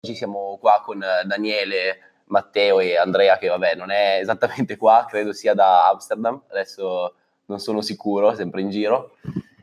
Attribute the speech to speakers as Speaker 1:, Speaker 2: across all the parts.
Speaker 1: Oggi siamo qua con Daniele, Matteo e Andrea, che vabbè non è esattamente qua, credo sia da Amsterdam, adesso non sono sicuro, sempre in giro.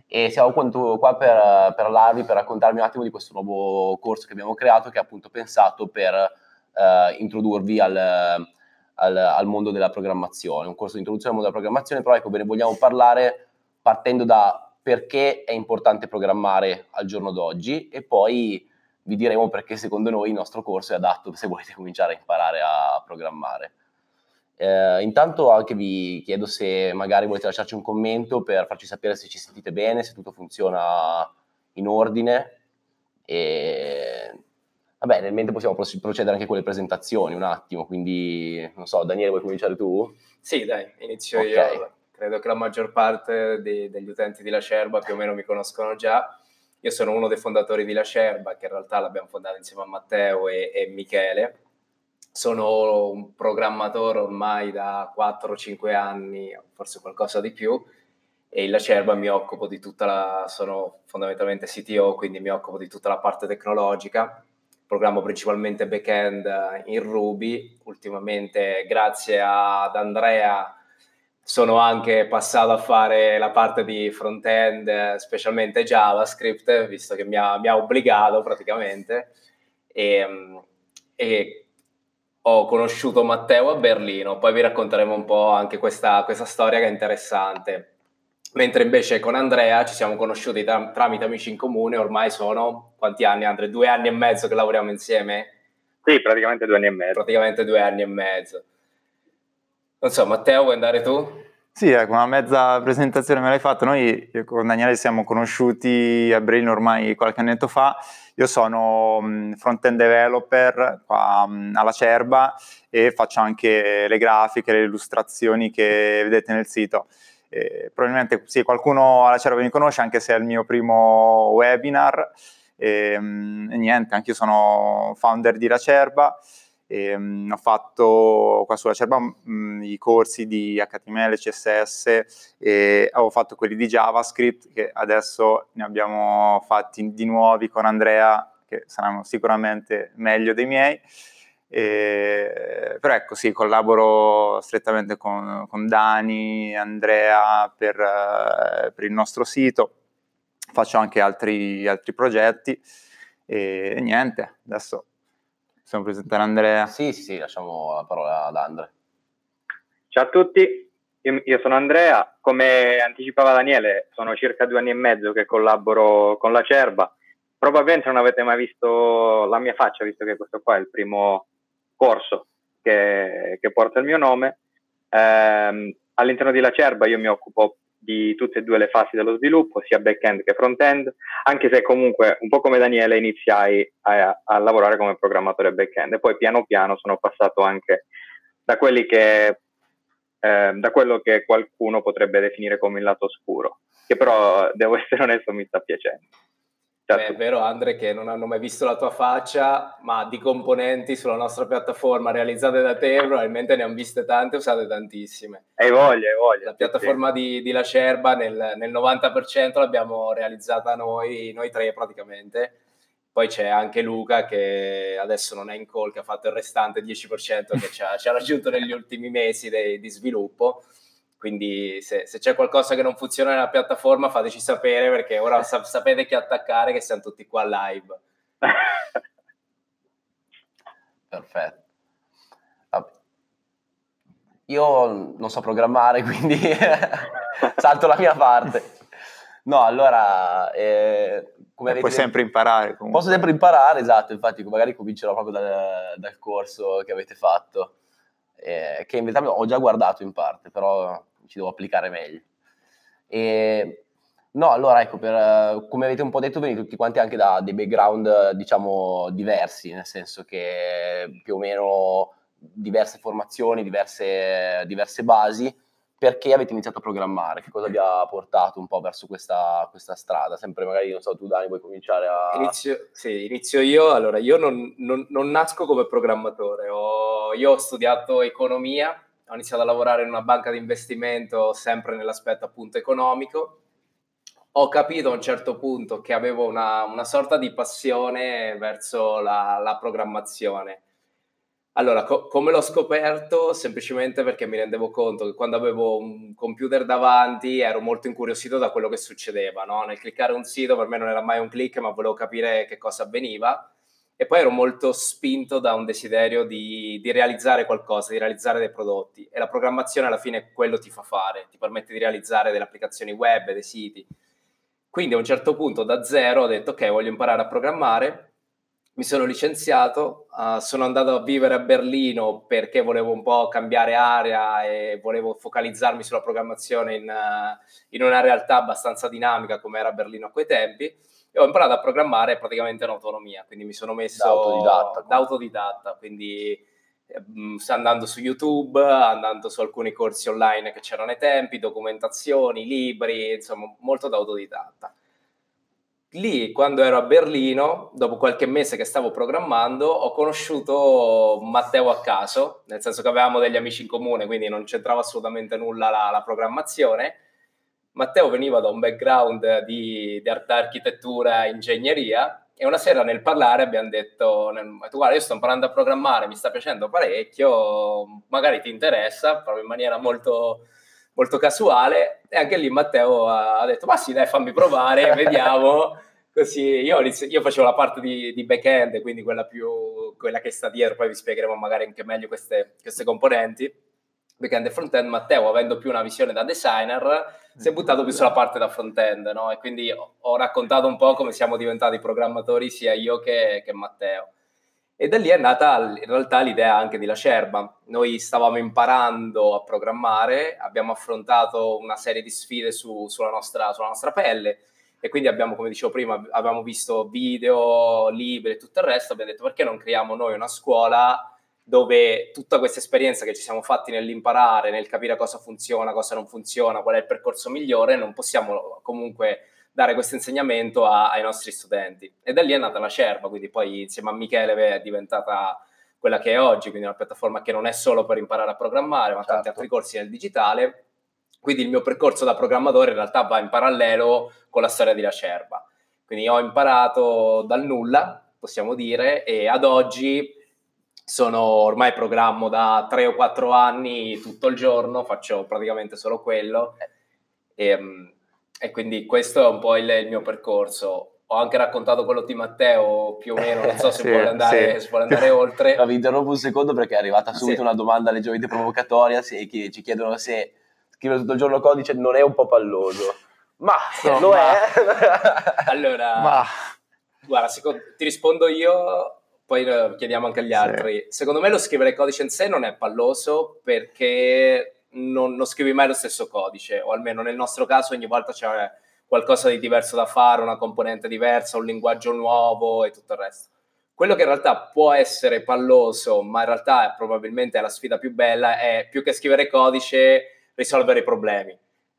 Speaker 1: E siamo qua per, per parlarvi, per raccontarvi un attimo di questo nuovo corso che abbiamo creato, che è appunto pensato per eh, introdurvi al, al, al, mondo della programmazione, un corso di introduzione al mondo della programmazione, però ecco, ve ne vogliamo parlare partendo da perché è importante programmare al giorno d'oggi e poi vi diremo perché secondo noi il nostro corso è adatto se volete cominciare a imparare a programmare. Eh, intanto anche vi chiedo se magari volete lasciarci un commento per farci sapere se ci sentite bene, se tutto funziona in ordine e vabbè, nel mentre possiamo procedere anche con le presentazioni un attimo, quindi non so, Daniele vuoi cominciare tu?
Speaker 2: Sì, dai, inizio okay. io credo che la maggior parte di, degli utenti di La Scerba più o meno mi conoscono già. Io sono uno dei fondatori di La Scerba, che in realtà l'abbiamo fondata insieme a Matteo e, e Michele. Sono un programmatore ormai da 4-5 anni, forse qualcosa di più, e in La Cerba mi occupo di tutta la, sono fondamentalmente CTO, quindi mi occupo di tutta la parte tecnologica, programmo principalmente back-end in Ruby, ultimamente grazie ad Andrea sono anche passato a fare la parte di front-end, specialmente JavaScript, visto che mi ha, mi ha obbligato praticamente. E, e, ho conosciuto Matteo a Berlino, poi vi racconteremo un po' anche questa, questa storia che è interessante. Mentre invece con Andrea ci siamo conosciuti tra, tramite amici in comune, ormai sono quanti anni Andrea? Due anni e mezzo che lavoriamo insieme?
Speaker 3: Sì, praticamente due anni e mezzo.
Speaker 2: Praticamente due anni e mezzo. Non so, Matteo, vuoi andare tu?
Speaker 4: Sì, ecco, una mezza presentazione me l'hai fatta. Noi con Daniele siamo conosciuti a Berlino ormai qualche annetto fa. Io sono front-end developer qua alla Cerba e faccio anche le grafiche, le illustrazioni che vedete nel sito. E probabilmente sì, qualcuno alla Cerba mi conosce anche se è il mio primo webinar. E, e niente, anche io sono founder di La Cerba. E, um, ho fatto qua sulla Cerba um, i corsi di HTML, CSS e avevo fatto quelli di JavaScript che adesso ne abbiamo fatti di nuovi con Andrea che saranno sicuramente meglio dei miei. E, però ecco sì, collaboro strettamente con, con Dani, Andrea per, per, il nostro sito, faccio anche altri, altri progetti e, e niente, adesso Possiamo presentare Andrea?
Speaker 1: Sì, sì, sì, lasciamo la parola ad Andrea.
Speaker 3: Ciao a tutti, io, io, sono Andrea, come anticipava Daniele, sono circa due anni e mezzo che collaboro con la Cerba. Probabilmente non avete mai visto la mia faccia, visto che questo qua è il primo corso che, che porta il mio nome. Eh, all'interno di La Cerba io mi occupo di tutte e due le fasi dello sviluppo, sia back-end che front-end, anche se comunque un po' come Daniele iniziai a, a lavorare come programmatore back-end e poi piano piano sono passato anche da quelli che eh, da quello che qualcuno potrebbe definire come il lato oscuro, che però devo essere onesto mi sta piacendo.
Speaker 2: Certo. Beh, è vero Andre che non hanno mai visto la tua faccia, ma di componenti sulla nostra piattaforma realizzate da te probabilmente ne hanno viste tante, usate tantissime.
Speaker 3: Hai voglia, hai voglia.
Speaker 2: La piattaforma sì. di, di La Scerba nel, nel 90% l'abbiamo realizzata noi, noi tre praticamente. Poi c'è anche Luca che adesso non è in call, che ha fatto il restante 10% che ci ha, ci ha raggiunto negli ultimi mesi de, di sviluppo quindi se, se, c'è qualcosa che non funziona nella piattaforma fateci sapere perché ora sa- sapete chi attaccare che siamo tutti qua live.
Speaker 1: Perfetto. Io non so programmare, quindi salto la mia parte. No, allora, eh,
Speaker 4: come eh, puoi sempre imparare.
Speaker 1: Comunque. Posso sempre imparare, esatto, infatti magari comincerò proprio dal, dal corso che avete fatto, eh, che in verità ho già guardato in parte, però ci devo applicare meglio. E, no, allora ecco, per, come avete un po' detto, venite tutti quanti anche da dei background, diciamo, diversi, nel senso che più o meno diverse formazioni, diverse, diverse basi, perché avete iniziato a programmare? Che cosa vi ha portato un po' verso questa, questa strada? Sempre magari, non so, tu Dani vuoi cominciare a...
Speaker 2: Inizio, sì, inizio io. Allora, io non, non, non nasco come programmatore, ho, io ho studiato economia ho iniziato a lavorare in una banca di investimento sempre nell'aspetto appunto economico. ho capito a un certo punto che avevo una, una sorta di passione verso la, la programmazione. Allora, co- come l'ho scoperto? Semplicemente perché mi rendevo conto che quando avevo un computer davanti ero molto incuriosito da quello che succedeva, no? Nel cliccare un sito per me non era mai un click, ma volevo capire che cosa avveniva e poi ero molto spinto da un desiderio di, di, realizzare qualcosa, di realizzare dei prodotti. E la programmazione alla fine quello ti fa fare, ti permette di realizzare delle applicazioni web, dei siti. Quindi a un certo punto da zero ho detto ok, voglio imparare a programmare, mi sono licenziato, uh, sono andato a vivere a Berlino perché volevo un po' cambiare area e volevo focalizzarmi sulla programmazione in, uh, in una realtà abbastanza dinamica come era Berlino a quei tempi e ho imparato a programmare praticamente in autonomia, quindi mi sono messo
Speaker 1: da autodidatta,
Speaker 2: da autodidatta quindi mm, andando su YouTube, andando su alcuni corsi online che c'erano ai tempi, documentazioni, libri, insomma, molto da autodidatta. Lì, quando ero a Berlino, dopo qualche mese che stavo programmando, ho conosciuto Matteo a caso, nel senso che avevamo degli amici in comune, quindi non c'entrava assolutamente nulla la, la programmazione Matteo veniva da un background di, di architettura e ingegneria e una sera nel parlare abbiamo detto, tu guarda io sto imparando a programmare, mi sta piacendo parecchio, magari ti interessa, proprio in maniera molto, molto casuale e anche lì Matteo ha detto ma sì dai fammi provare, vediamo. Così io, io, facevo la parte di, di back-end, quindi quella, più, quella che sta dietro, poi vi spiegheremo magari anche meglio queste, queste componenti back-end e front-end, Matteo, avendo più una visione da designer, si è buttato più sulla parte da front-end, no? E quindi ho raccontato un po' come siamo diventati programmatori sia io che, che Matteo. E da lì è nata in realtà l'idea anche di Lacerba. Noi stavamo imparando a programmare, abbiamo affrontato una serie di sfide su, sulla, nostra, sulla nostra pelle e quindi abbiamo, come dicevo prima, abbiamo visto video, libri e tutto il resto, abbiamo detto perché non creiamo noi una scuola dove tutta questa esperienza che ci siamo fatti nell'imparare, nel capire cosa funziona, cosa non funziona, qual è il percorso migliore, non possiamo comunque dare questo insegnamento a, ai nostri studenti. E da lì è nata la Cerva, quindi poi insieme a Michele è diventata quella che è oggi, quindi una piattaforma che non è solo per imparare a programmare, ma certo. tanti altri corsi nel digitale. Quindi il mio percorso da programmatore in realtà va in parallelo con la storia di La Cerva. Quindi ho imparato dal nulla, possiamo dire, e ad oggi sono ormai programmo da tre o quattro anni tutto il giorno, faccio praticamente solo quello e, ehm, e quindi questo è un po' il, il, mio percorso. Ho anche raccontato quello di Matteo più o meno, non so se sì, vuole andare, sì. vuole andare oltre.
Speaker 1: No, vi interrompo un secondo perché è arrivata subito sì. una domanda leggermente provocatoria, se, che ci chiedono se scrivere tutto il giorno codice non è un po' palloso. Ma no, lo ma... è.
Speaker 2: allora, ma... guarda, secondo, ti rispondo io poi lo chiediamo anche agli altri. Sì. Secondo me lo scrivere codice in sé non è palloso perché non, non, scrivi mai lo stesso codice, o almeno nel nostro caso ogni volta c'è qualcosa di diverso da fare, una componente diversa, un linguaggio nuovo e tutto il resto. Quello che in realtà può essere palloso, ma in realtà è probabilmente la sfida più bella, è più che scrivere codice, risolvere i problemi.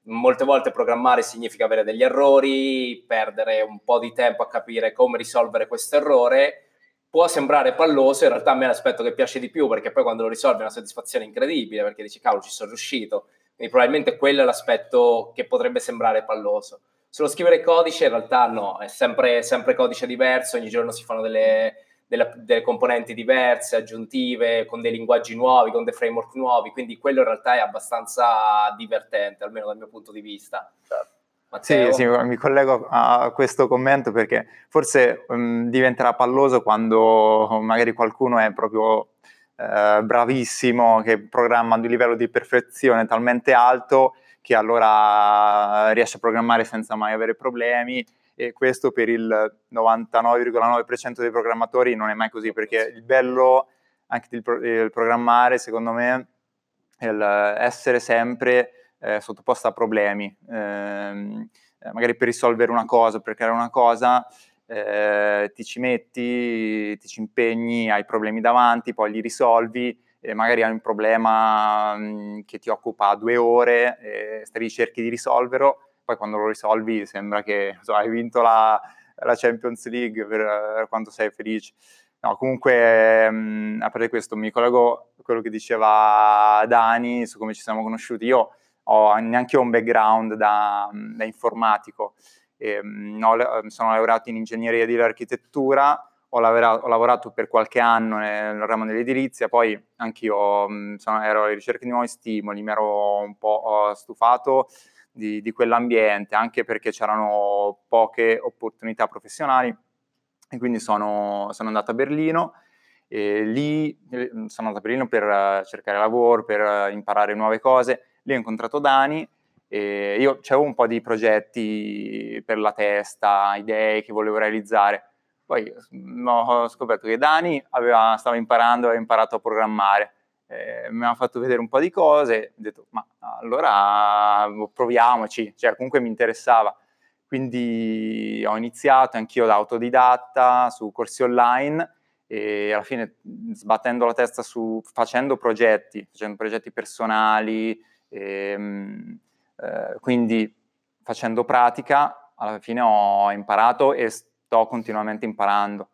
Speaker 2: Molte volte programmare significa avere degli errori, perdere un po' di tempo a capire come risolvere questo errore può sembrare palloso, in realtà a me l'aspetto che piace di più perché poi quando lo risolvi è una soddisfazione incredibile perché dici cavolo ci sono riuscito, quindi probabilmente quello è l'aspetto che potrebbe sembrare palloso. Sullo scrivere codice in realtà no, è sempre, sempre codice diverso, ogni giorno si fanno delle, delle, delle, componenti diverse, aggiuntive, con dei linguaggi nuovi, con dei framework nuovi, quindi quello in realtà è abbastanza divertente, almeno dal mio punto di vista.
Speaker 4: Certo. Sì, sì, mi collego a questo commento perché forse um, diventerà palloso quando magari qualcuno è proprio eh, bravissimo, che programma ad un livello di perfezione talmente alto che allora riesce a programmare senza mai avere problemi. E questo per il 99,9% dei programmatori non è mai così perché il bello anche del, del programmare secondo me è essere sempre eh, sottoposta a problemi, ehm, eh, magari per risolvere una cosa, per creare una cosa, eh, ti ci metti, ti ci impegni, hai problemi davanti, poi li risolvi, e magari hai un problema mh, mm, che ti occupa due ore, e stai lì, cerchi di risolverlo, poi quando lo risolvi sembra che so, hai vinto la, la, Champions League per, per quanto sei felice. No, comunque, mh, mm, a parte questo, mi collego a quello che diceva Dani su come ci siamo conosciuti. Io ho neanche un background da, da informatico. E, mh, ho, sono laureato in ingegneria dell'architettura, ho lavorato, ho lavorato, per qualche anno nel ramo dell'edilizia, poi anch'io mh, sono, ero alla ricerca di nuovi stimoli, mi ero un po' stufato di, di quell'ambiente, anche perché c'erano poche opportunità professionali e quindi sono, sono andato a Berlino e lì eh, sono andato a Berlino per cercare lavoro, per imparare nuove cose, lì ho incontrato Dani e io avevo un po' di progetti per la testa, idee che volevo realizzare. Poi mm, ho scoperto che Dani aveva, stava imparando, aveva imparato a programmare. Eh, mi ha fatto vedere un po' di cose, ho detto ma allora proviamoci, cioè comunque mi interessava. Quindi ho iniziato anch'io da autodidatta su corsi online e alla fine sbattendo la testa su facendo progetti, facendo progetti personali, e, ehm, eh, quindi facendo pratica, alla fine ho imparato e sto continuamente imparando.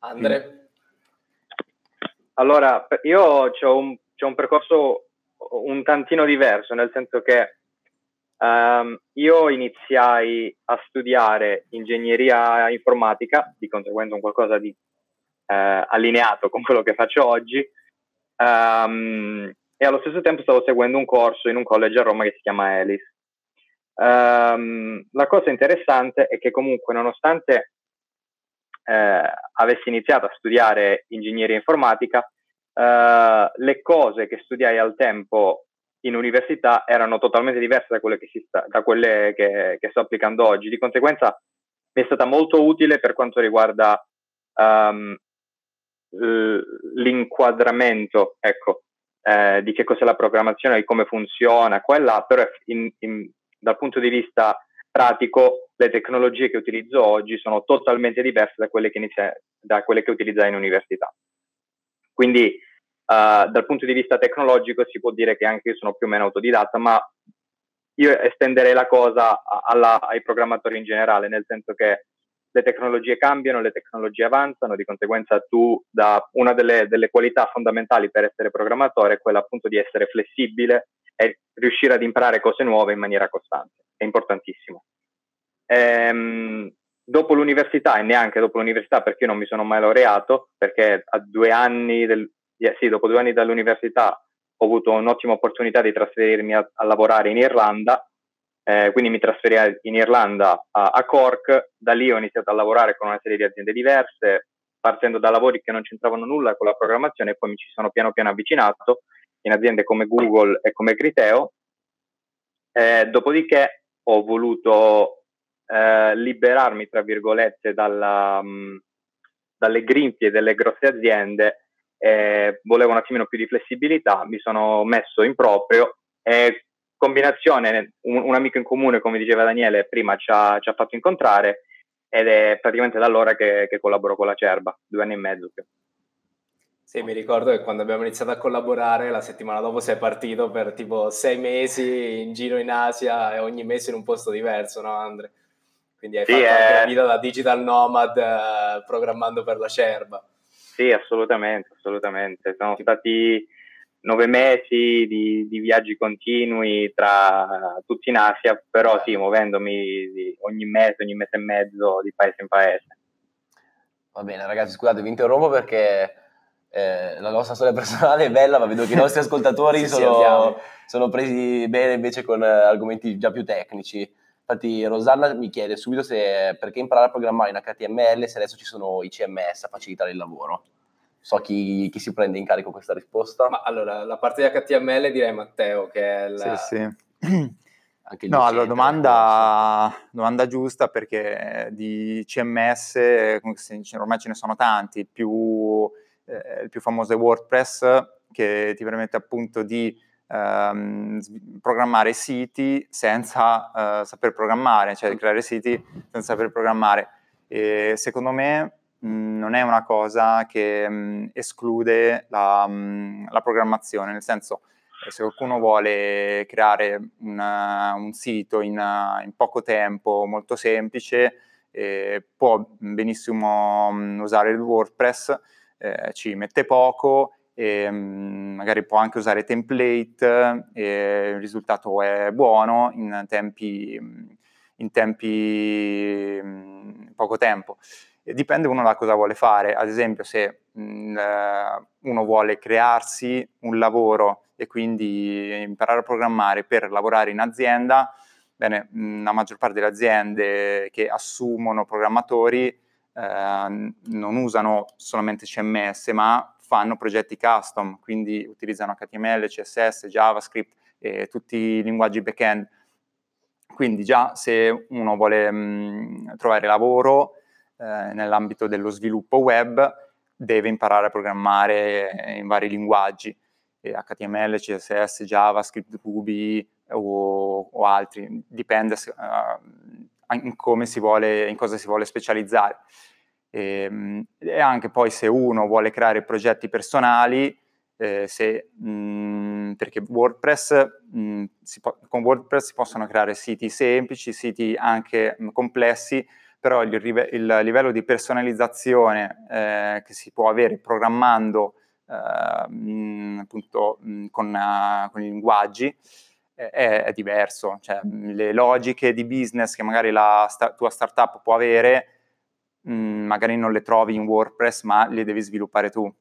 Speaker 2: Andre?
Speaker 3: Allora, io ho un, un, percorso un tantino diverso, nel senso che um, io iniziai a studiare ingegneria informatica, di conseguenza un qualcosa di uh, allineato con quello che faccio oggi, um, e allo stesso tempo stavo seguendo un corso in un college a Roma che si chiama ELIS. Um, la cosa interessante è che comunque nonostante eh, avessi iniziato a studiare ingegneria informatica, eh, le cose che studiai al tempo in università erano totalmente diverse da quelle che, sta, da quelle che, che sto applicando oggi. Di conseguenza mi è stata molto utile per quanto riguarda um, l'inquadramento ecco, eh, di che cos'è la programmazione, di come funziona, quella però in, in, dal punto di vista pratico le tecnologie che utilizzo oggi sono totalmente diverse da quelle che, inizia, da quelle che utilizzai in università. Quindi uh, dal punto di vista tecnologico si può dire che anche io sono più o meno autodidatta, ma io estenderei la cosa alla, ai programmatori in generale, nel senso che le tecnologie cambiano, le tecnologie avanzano, di conseguenza tu, da una delle, delle qualità fondamentali per essere programmatore è quella appunto di essere flessibile e riuscire ad imparare cose nuove in maniera costante, è importantissimo. Ehm, dopo l'università e neanche dopo l'università perché io non mi sono mai laureato, perché a due anni, del, sì, dopo due anni dall'università ho avuto un'ottima opportunità di trasferirmi a, a lavorare in Irlanda eh, quindi mi trasferì in Irlanda a, a, Cork, da lì ho iniziato a lavorare con una serie di aziende diverse, partendo da lavori che non c'entravano nulla con la programmazione poi mi ci sono piano piano avvicinato in aziende come Google e come Criteo. Eh, dopodiché ho voluto eh, liberarmi, tra virgolette, dalla, mh, mm, dalle grinfie delle grosse aziende, volevo un attimino più di flessibilità, mi sono messo in proprio e combinazione, un, un, amico in comune, come diceva Daniele, prima ci ha, ci ha fatto incontrare ed è praticamente da allora che, che collaboro con la Cerba, due anni e mezzo più.
Speaker 2: Sì, mi ricordo che quando abbiamo iniziato a collaborare, la settimana dopo sei partito per tipo sei mesi in giro in Asia e ogni mese in un posto diverso, no Andre? Quindi hai sì, fatto è... la vita da digital nomad eh, programmando per la Cerba.
Speaker 3: Sì, assolutamente, assolutamente. Sono stati nove mesi di, di, viaggi continui tra tutti in Asia, però sì, muovendomi ogni mese, ogni mese e mezzo di paese in paese.
Speaker 1: Va bene ragazzi, scusate, vi interrompo perché eh, la nostra storia personale è bella, ma vedo che i nostri ascoltatori sì, sono, sì, sono, presi bene invece con eh, argomenti già più tecnici. Infatti Rosanna mi chiede subito se perché imparare a programmare in HTML se adesso ci sono i CMS a facilitare il lavoro so chi, chi, si prende in carico questa risposta.
Speaker 2: Ma allora, la parte di HTML direi Matteo, che è la...
Speaker 4: Sì, sì. no, allora, domanda, domanda, giusta perché di CMS, ormai ce ne sono tanti, il più, eh, il più famoso è WordPress, che ti permette appunto di ehm, programmare siti senza eh, saper programmare, cioè di creare siti senza saper programmare. E secondo me non è una cosa che mh, esclude la, mh, la, programmazione, nel senso eh, se qualcuno vuole creare una, un sito in, in, poco tempo, molto semplice, eh, può benissimo mh, usare il WordPress, eh, ci mette poco e magari può anche usare template e il risultato è buono in tempi in tempi poco tempo. Dipende uno da cosa vuole fare, ad esempio se mh, eh, uno vuole crearsi un lavoro e quindi imparare a programmare per lavorare in azienda, bene, la maggior parte delle aziende che assumono programmatori eh, non usano solamente CMS, ma fanno progetti custom, quindi utilizzano HTML, CSS, JavaScript e tutti i linguaggi back-end. Quindi già se uno vuole mh, trovare lavoro eh, nell'ambito dello sviluppo web deve imparare a programmare in vari linguaggi, HTML, CSS, JavaScript, Ruby o, o altri, dipende uh, in, vuole, in, cosa si vuole specializzare. E, ehm, e, anche poi se uno vuole creare progetti personali, eh, se, mh, mm, perché WordPress, mh, mm, po- con WordPress si possono creare siti semplici, siti anche mh, complessi, però il, il, livello di personalizzazione eh, che si può avere programmando eh, mh, appunto mh, con, uh, con, i linguaggi è, è, diverso, cioè le logiche di business che magari la sta- tua startup può avere mh, magari non le trovi in WordPress ma le devi sviluppare tu.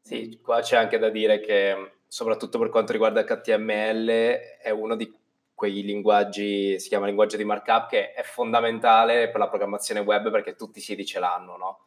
Speaker 2: Sì, qua c'è anche da dire che soprattutto per quanto riguarda HTML è uno di quei linguaggi, si chiama linguaggio di markup, che è fondamentale per la programmazione web perché tutti i siti ce l'hanno, no?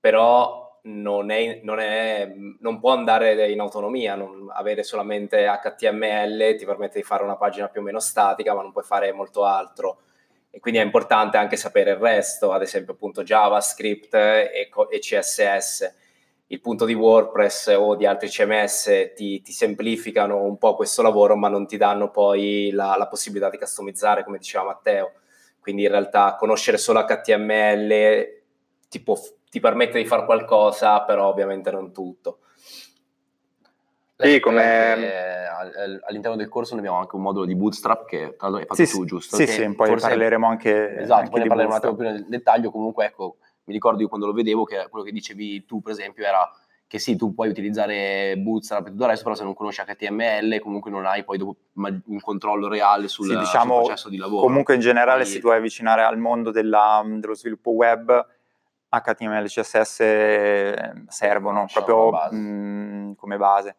Speaker 2: Però non, è, non, è, non può andare in autonomia, non avere solamente HTML ti permette di fare una pagina più o meno statica, ma non puoi fare molto altro. E quindi è importante anche sapere il resto, ad esempio appunto JavaScript e, e CSS il punto di WordPress o di altri CMS ti, ti, semplificano un po' questo lavoro, ma non ti danno poi la, la, possibilità di customizzare, come diceva Matteo. Quindi in realtà conoscere solo HTML ti, può, ti permette di fare qualcosa, però ovviamente non tutto.
Speaker 1: Sì, come all'interno del corso noi abbiamo anche un modulo di Bootstrap che tra l'altro hai fatto
Speaker 4: sì,
Speaker 1: tu, giusto?
Speaker 4: Sì, sì, poi parleremo anche
Speaker 1: Esatto,
Speaker 4: anche
Speaker 1: poi ne parleremo un attimo più nel dettaglio, comunque ecco, mi ricordo io quando lo vedevo che quello che dicevi tu per esempio era che sì, tu puoi utilizzare Bootstrap e tutto il resto, però se non conosci HTML comunque non hai poi dopo un controllo reale sul,
Speaker 4: sì, diciamo, sul processo di lavoro. Comunque in generale Quindi, se tu vuoi avvicinare al mondo della, dello sviluppo web, HTML e CSS servono diciamo proprio base. Mh, come base.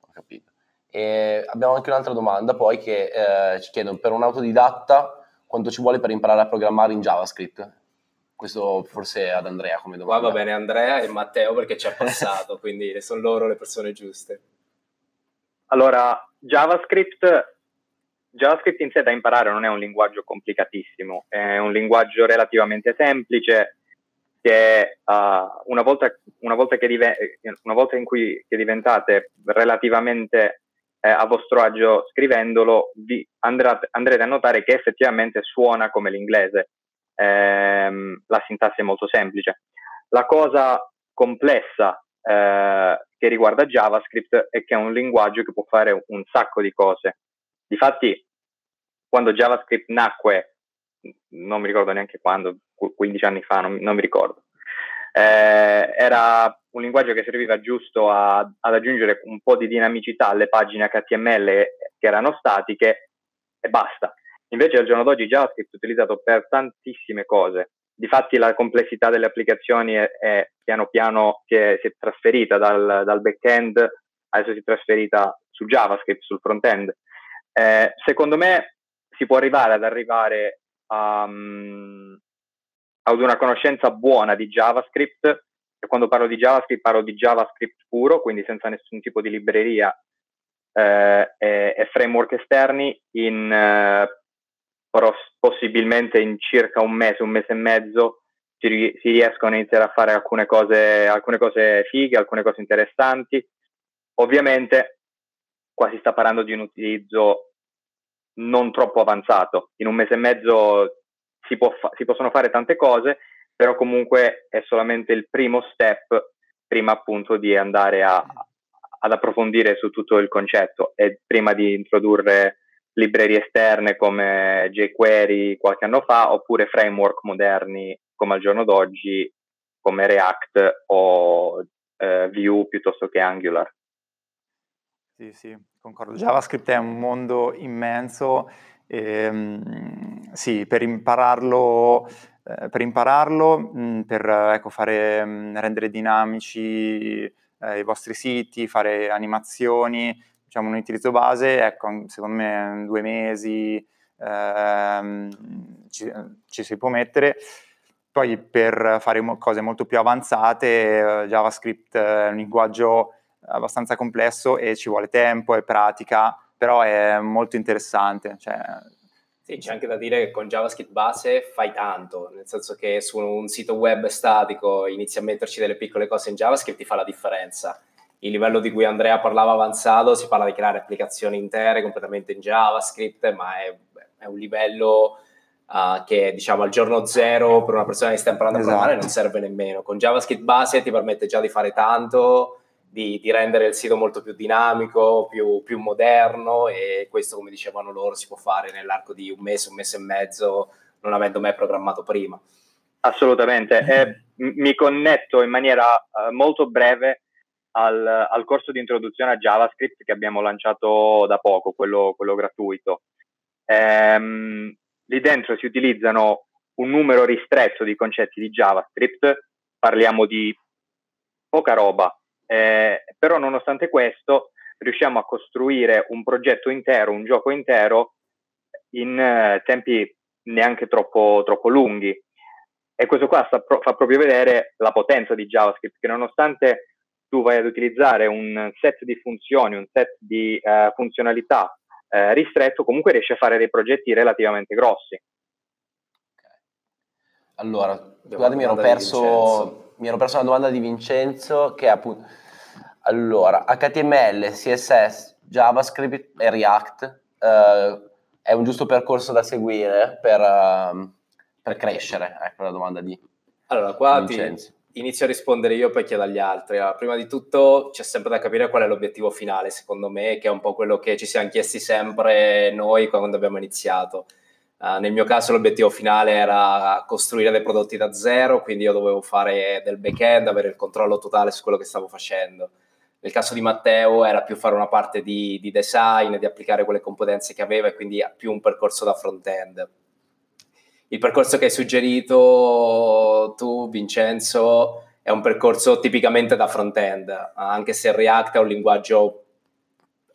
Speaker 1: Ho capito. E abbiamo anche un'altra domanda poi che eh, ci chiedono per un autodidatta quanto ci vuole per imparare a programmare in JavaScript? Questo forse ad Andrea come domanda.
Speaker 2: Qua va bene Andrea e Matteo perché ci ha passato, quindi sono loro le persone giuste.
Speaker 3: Allora, JavaScript, JavaScript in sé da imparare non è un linguaggio complicatissimo, è un linguaggio relativamente semplice che uh, una, volta, una, volta diven- una, volta, in cui diventate relativamente eh, a vostro agio scrivendolo, vi andrete, andrete a notare che effettivamente suona come l'inglese ehm, la sintassi è molto semplice. La cosa complessa eh, che riguarda JavaScript è che è un linguaggio che può fare un sacco di cose. Difatti, quando JavaScript nacque, non mi ricordo neanche quando, 15 anni fa, non, non mi ricordo, eh, era un linguaggio che serviva giusto a, ad aggiungere un po' di dinamicità alle pagine HTML che erano statiche e basta. Invece al giorno d'oggi JavaScript è utilizzato per tantissime cose. Difatti la complessità delle applicazioni è, è piano piano si è, si è trasferita dal, dal back-end, adesso si è trasferita su JavaScript, sul front-end. Eh, secondo me si può arrivare ad arrivare a, um, ad una conoscenza buona di JavaScript, quando parlo di JavaScript parlo di JavaScript puro, quindi senza nessun tipo di libreria eh, e, e, framework esterni in eh, possibilmente in circa un mese, un mese e mezzo si, si riescono a iniziare a fare alcune cose, alcune cose fighe, alcune cose interessanti. Ovviamente qua si sta parlando di un utilizzo non troppo avanzato. In un mese e mezzo si, fa- si possono fare tante cose, però comunque è solamente il primo step prima appunto di andare a, ad approfondire su tutto il concetto e prima di introdurre librerie esterne come jQuery qualche anno fa, oppure framework moderni come al giorno d'oggi, come React o eh, Vue piuttosto che Angular.
Speaker 4: Sì, sì, concordo. JavaScript è un mondo immenso E, um, sì, per impararlo, eh, per, impararlo, mm, per ecco, fare, mm, rendere dinamici eh, i vostri siti, fare animazioni, diciamo un utilizzo base, ecco, secondo me due mesi ehm, ci, ci si può mettere. Poi per fare cose molto più avanzate, eh, JavaScript è un linguaggio abbastanza complesso e ci vuole tempo e pratica, però è molto interessante. Cioè,
Speaker 2: sì, c'è anche da dire che con JavaScript base fai tanto, nel senso che su un sito web statico inizi a metterci delle piccole cose in JavaScript ti fa la differenza. Il livello di cui Andrea parlava avanzato, si parla di creare applicazioni intere completamente in JavaScript, ma è, è un livello uh, che diciamo al giorno zero per una persona che sta imparando esatto. a programmare non serve nemmeno. Con JavaScript base ti permette già di fare tanto, di, di rendere il sito molto più dinamico, più, più, moderno e questo come dicevano loro si può fare nell'arco di un mese, un mese e mezzo non avendo mai programmato prima.
Speaker 3: Assolutamente, eh, mi connetto in maniera uh, molto breve al, al, corso di introduzione a JavaScript che abbiamo lanciato da poco, quello, quello gratuito. Ehm, lì dentro si utilizzano un numero ristretto di concetti di JavaScript, parliamo di poca roba, eh, però nonostante questo riusciamo a costruire un progetto intero, un gioco intero in eh, tempi neanche troppo, troppo lunghi. E questo qua pro- fa proprio vedere la potenza di JavaScript, che nonostante tu vai ad utilizzare un set di funzioni, un set di uh, funzionalità eh, ristretto, comunque riesce a fare dei progetti relativamente grossi.
Speaker 1: Allora, scusate, mi ero, perso, mi ero perso una domanda di Vincenzo che è appunto... Allora, HTML, CSS, JavaScript e React eh, è un giusto percorso da seguire per, uh, per crescere? Ecco la domanda di
Speaker 2: Allora, qua Vincenzo. ti inizio a rispondere io poi chiedo agli altri. Allora, prima di tutto c'è sempre da capire qual è l'obiettivo finale, secondo me, che è un po' quello che ci siamo chiesti sempre noi quando abbiamo iniziato. Uh, nel mio caso l'obiettivo finale era costruire dei prodotti da zero, quindi io dovevo fare del back-end, avere il controllo totale su quello che stavo facendo. Nel caso di Matteo era più fare una parte di, di design, di applicare quelle competenze che aveva e quindi più un percorso da front-end. Il percorso che hai suggerito tu, Vincenzo, è un percorso tipicamente da front-end, anche se React è un linguaggio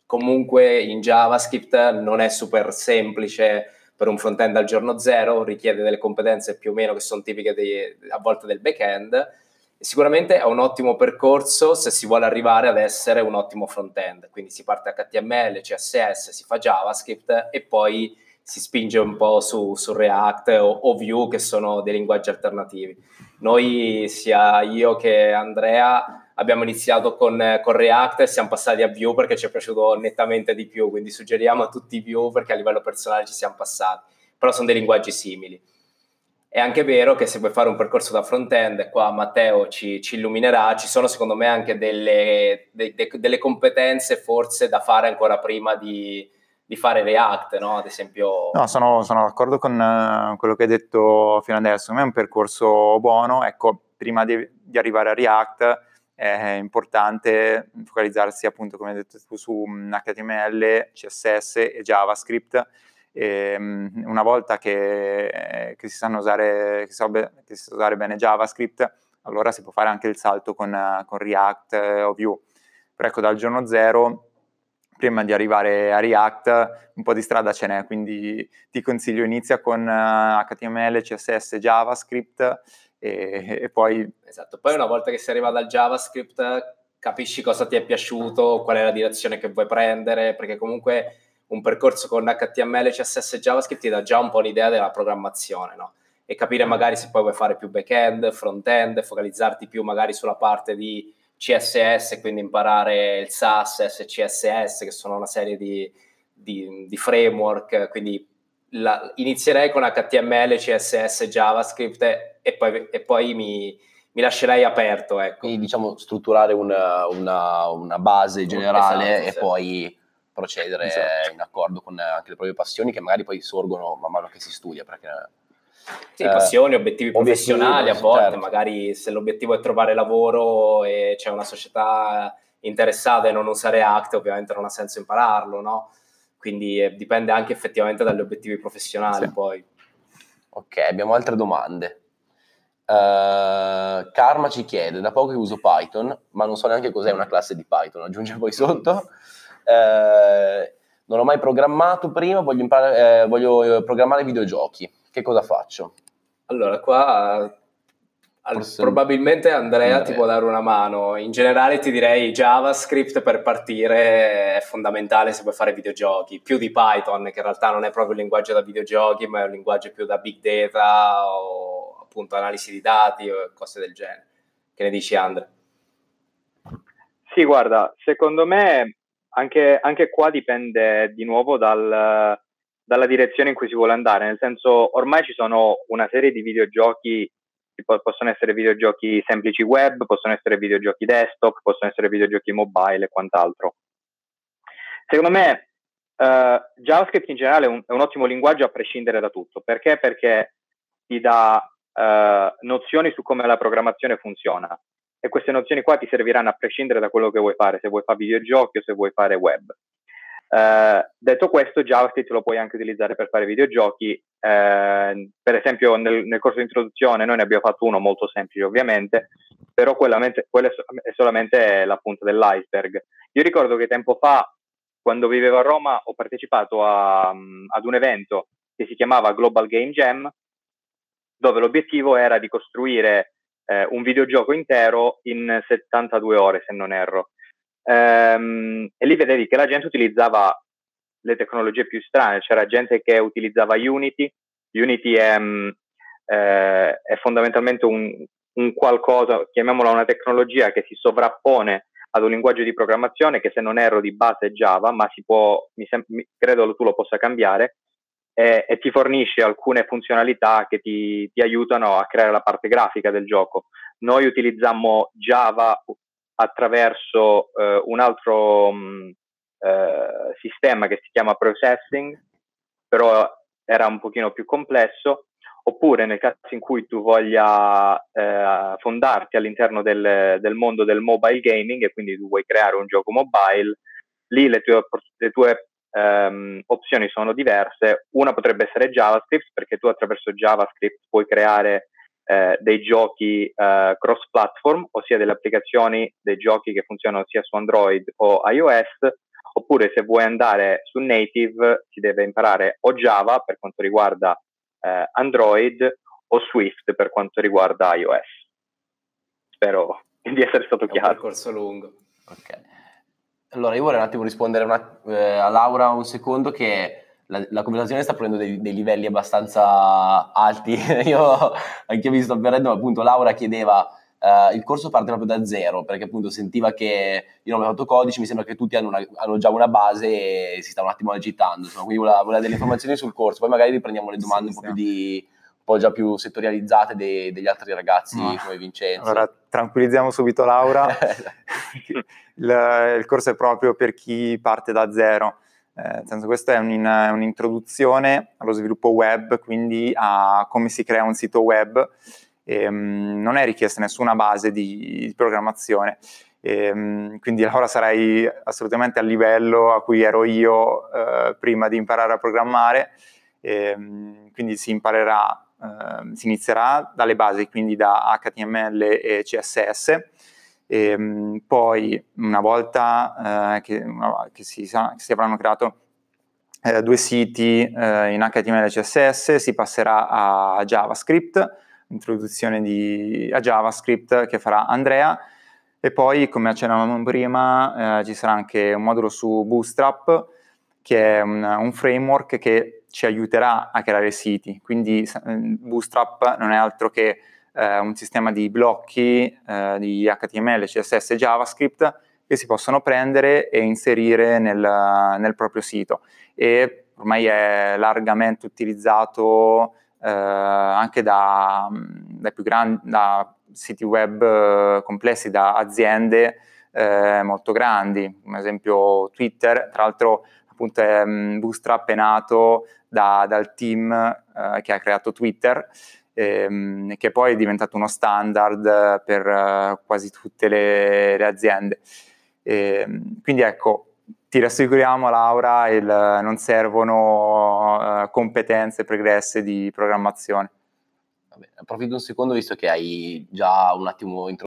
Speaker 2: comunque in JavaScript non è super semplice per un front-end al giorno zero, richiede delle competenze più o meno che sono tipiche di, a volte del back-end. Sicuramente è un ottimo percorso se si vuole arrivare ad essere un ottimo front-end. Quindi si parte HTML, CSS, si fa JavaScript e poi si spinge un po' su, su React o, o, Vue, che sono dei linguaggi alternativi. Noi, sia io che Andrea, abbiamo iniziato con, con, React e siamo passati a Vue perché ci è piaciuto nettamente di più, quindi suggeriamo a tutti Vue perché a livello personale ci siamo passati, però sono dei linguaggi simili. È anche vero che se vuoi fare un percorso da front-end, qua Matteo ci, ci, illuminerà, ci sono secondo me anche delle, de, de, delle competenze forse da fare ancora prima di, di fare React, no? Ad esempio...
Speaker 4: No, sono, sono d'accordo con uh, quello che hai detto fino adesso. Secondo me è un percorso buono. Ecco, prima di, di arrivare a React è importante focalizzarsi appunto, come hai detto tu, su HTML, mm, CSS e JavaScript. E, um, una volta che, che, si sanno usare, che si, che si sa usare bene JavaScript, allora si può fare anche il salto con, uh, con React uh, o Vue. Però ecco, dal giorno zero prima di arrivare a React un po' di strada ce n'è, quindi ti consiglio inizia con HTML, eh, CSS, JavaScript e, e, poi...
Speaker 2: Esatto, poi una volta che sei arrivato al JavaScript capisci cosa ti è piaciuto, qual è la direzione che vuoi prendere, perché comunque un percorso con HTML, CSS e JavaScript ti dà già un po' l'idea della programmazione, no? E capire magari se poi vuoi fare più back-end, front-end, focalizzarti più magari sulla parte di CSS, quindi imparare il SAS, SCSS, che sono una serie di, di, di framework, quindi la, inizierei con HTML, CSS, JavaScript e poi, e poi mi, mi, lascerei aperto. Ecco.
Speaker 1: Quindi diciamo strutturare una, una, una base generale esatto, e sì. poi procedere esatto. in accordo con anche le proprie passioni che magari poi sorgono man mano che si studia perché
Speaker 2: sì, passioni, obiettivi professionali a volte, certo. magari se l'obiettivo è trovare lavoro e c'è una società interessata e non usare React, ovviamente non ha senso impararlo, no? quindi eh, dipende anche effettivamente dagli obiettivi professionali sì. poi.
Speaker 1: Ok, abbiamo altre domande. Uh, Karma ci chiede, da poco uso Python, ma non so neanche cos'è una classe di Python, aggiunge poi sotto. Uh, non ho mai programmato prima, voglio, imparare, eh, voglio programmare videogiochi. Che cosa faccio?
Speaker 2: Allora, qua Forse probabilmente Andrea, Andrea, ti può dare una mano. In generale ti direi JavaScript per partire è fondamentale se vuoi fare videogiochi, più di Python, che in realtà non è proprio un linguaggio da videogiochi, ma è un linguaggio più da big data o appunto analisi di dati o cose del genere. Che ne dici Andrea?
Speaker 3: Sì, guarda, secondo me anche, anche qua dipende di nuovo dal, dalla direzione in cui si vuole andare, nel senso ormai ci sono una serie di videogiochi possono essere videogiochi semplici web, possono essere videogiochi desktop, possono essere videogiochi mobile e quant'altro. Secondo me uh, JavaScript in generale è un, è un, ottimo linguaggio a prescindere da tutto. Perché? Perché ti dà uh, nozioni su come la programmazione funziona e queste nozioni qua ti serviranno a prescindere da quello che vuoi fare, se vuoi fare videogiochi o se vuoi fare web. Uh, detto questo, JavaScript lo puoi anche utilizzare per fare videogiochi. Uh, per esempio, nel, nel, corso di introduzione noi ne abbiamo fatto uno molto semplice, ovviamente, però quello è solamente la punta dell'iceberg. Io ricordo che tempo fa, quando vivevo a Roma, ho partecipato a, um, ad un evento che si chiamava Global Game Jam, dove l'obiettivo era di costruire uh, un videogioco intero in 72 ore, se non erro. Ehm, e lì vedevi che la gente utilizzava le tecnologie più strane, c'era gente che utilizzava Unity, Unity è, mm, eh, è fondamentalmente un, un, qualcosa, chiamiamola una tecnologia che si sovrappone ad un linguaggio di programmazione che se non erro di base è Java, ma si può, mi sem- credo tu lo possa cambiare, e, e, ti fornisce alcune funzionalità che ti, ti, aiutano a creare la parte grafica del gioco. Noi utilizzammo Java attraverso eh, un altro mh, mm, eh, sistema che si chiama processing, però era un pochino più complesso, oppure nel caso in cui tu voglia eh, fondarti all'interno del, del, mondo del mobile gaming e quindi tu vuoi creare un gioco mobile, lì le tue, le tue um, opzioni sono diverse. Una potrebbe essere JavaScript, perché tu attraverso JavaScript puoi creare eh, dei giochi eh, cross-platform, ossia delle applicazioni, dei giochi che funzionano sia su Android o iOS, oppure se vuoi andare su native si deve imparare o Java per quanto riguarda eh, Android o Swift per quanto riguarda iOS. Spero di essere stato chiaro. È
Speaker 2: un percorso lungo.
Speaker 1: Ok. Allora io vorrei un attimo rispondere una, eh, a Laura un secondo che la, la, conversazione sta prendendo dei, dei, livelli abbastanza alti. Io anche io mi sto perdendo, ma appunto Laura chiedeva Uh, il corso parte proprio da zero perché appunto sentiva che io non avevo fatto codici, mi sembra che tutti hanno, una, hanno, già una base e si stanno un attimo agitando, insomma, quindi voleva, voleva, delle informazioni sul corso, poi magari riprendiamo le domande sì, un, po di, un, po' già più settorializzate dei, degli altri ragazzi no. come Vincenzo.
Speaker 4: Allora tranquillizziamo subito Laura, il, il corso è proprio per chi parte da zero eh, senso, questa è un, un'introduzione allo sviluppo web, quindi a come si crea un sito web. E, um, non è richiesta nessuna base di, di programmazione. E, um, quindi ora sarai assolutamente al livello a cui ero io uh, prima di imparare a programmare. E, um, quindi si imparerà, uh, si inizierà dalle basi, quindi da HTML e CSS e, ehm, poi, una volta eh, che, che, si, che, si, avranno creato eh, due siti eh, in HTML e CSS, si passerà a JavaScript, introduzione di, a JavaScript che farà Andrea, e poi, come accennavamo prima, eh, ci sarà anche un modulo su Bootstrap, che è un, un framework che ci aiuterà a creare siti. Quindi Bootstrap non è altro che eh, un sistema di blocchi eh, di HTML, CSS e JavaScript che si possono prendere e inserire nel, nel proprio sito. E ormai è largamente utilizzato eh, anche da, da, più grandi, da siti web eh, complessi, da aziende eh, molto grandi, come esempio Twitter, tra l'altro appunto è, mm, Bootstrap è nato da, dal team eh, che ha creato Twitter ehm, che poi è diventato uno standard per uh, quasi tutte le, le aziende. E, ehm, quindi ecco, ti rassicuriamo Laura, il, non servono uh, competenze pregresse di programmazione.
Speaker 1: Vabbè, approfitto un secondo visto che hai già un attimo introdotto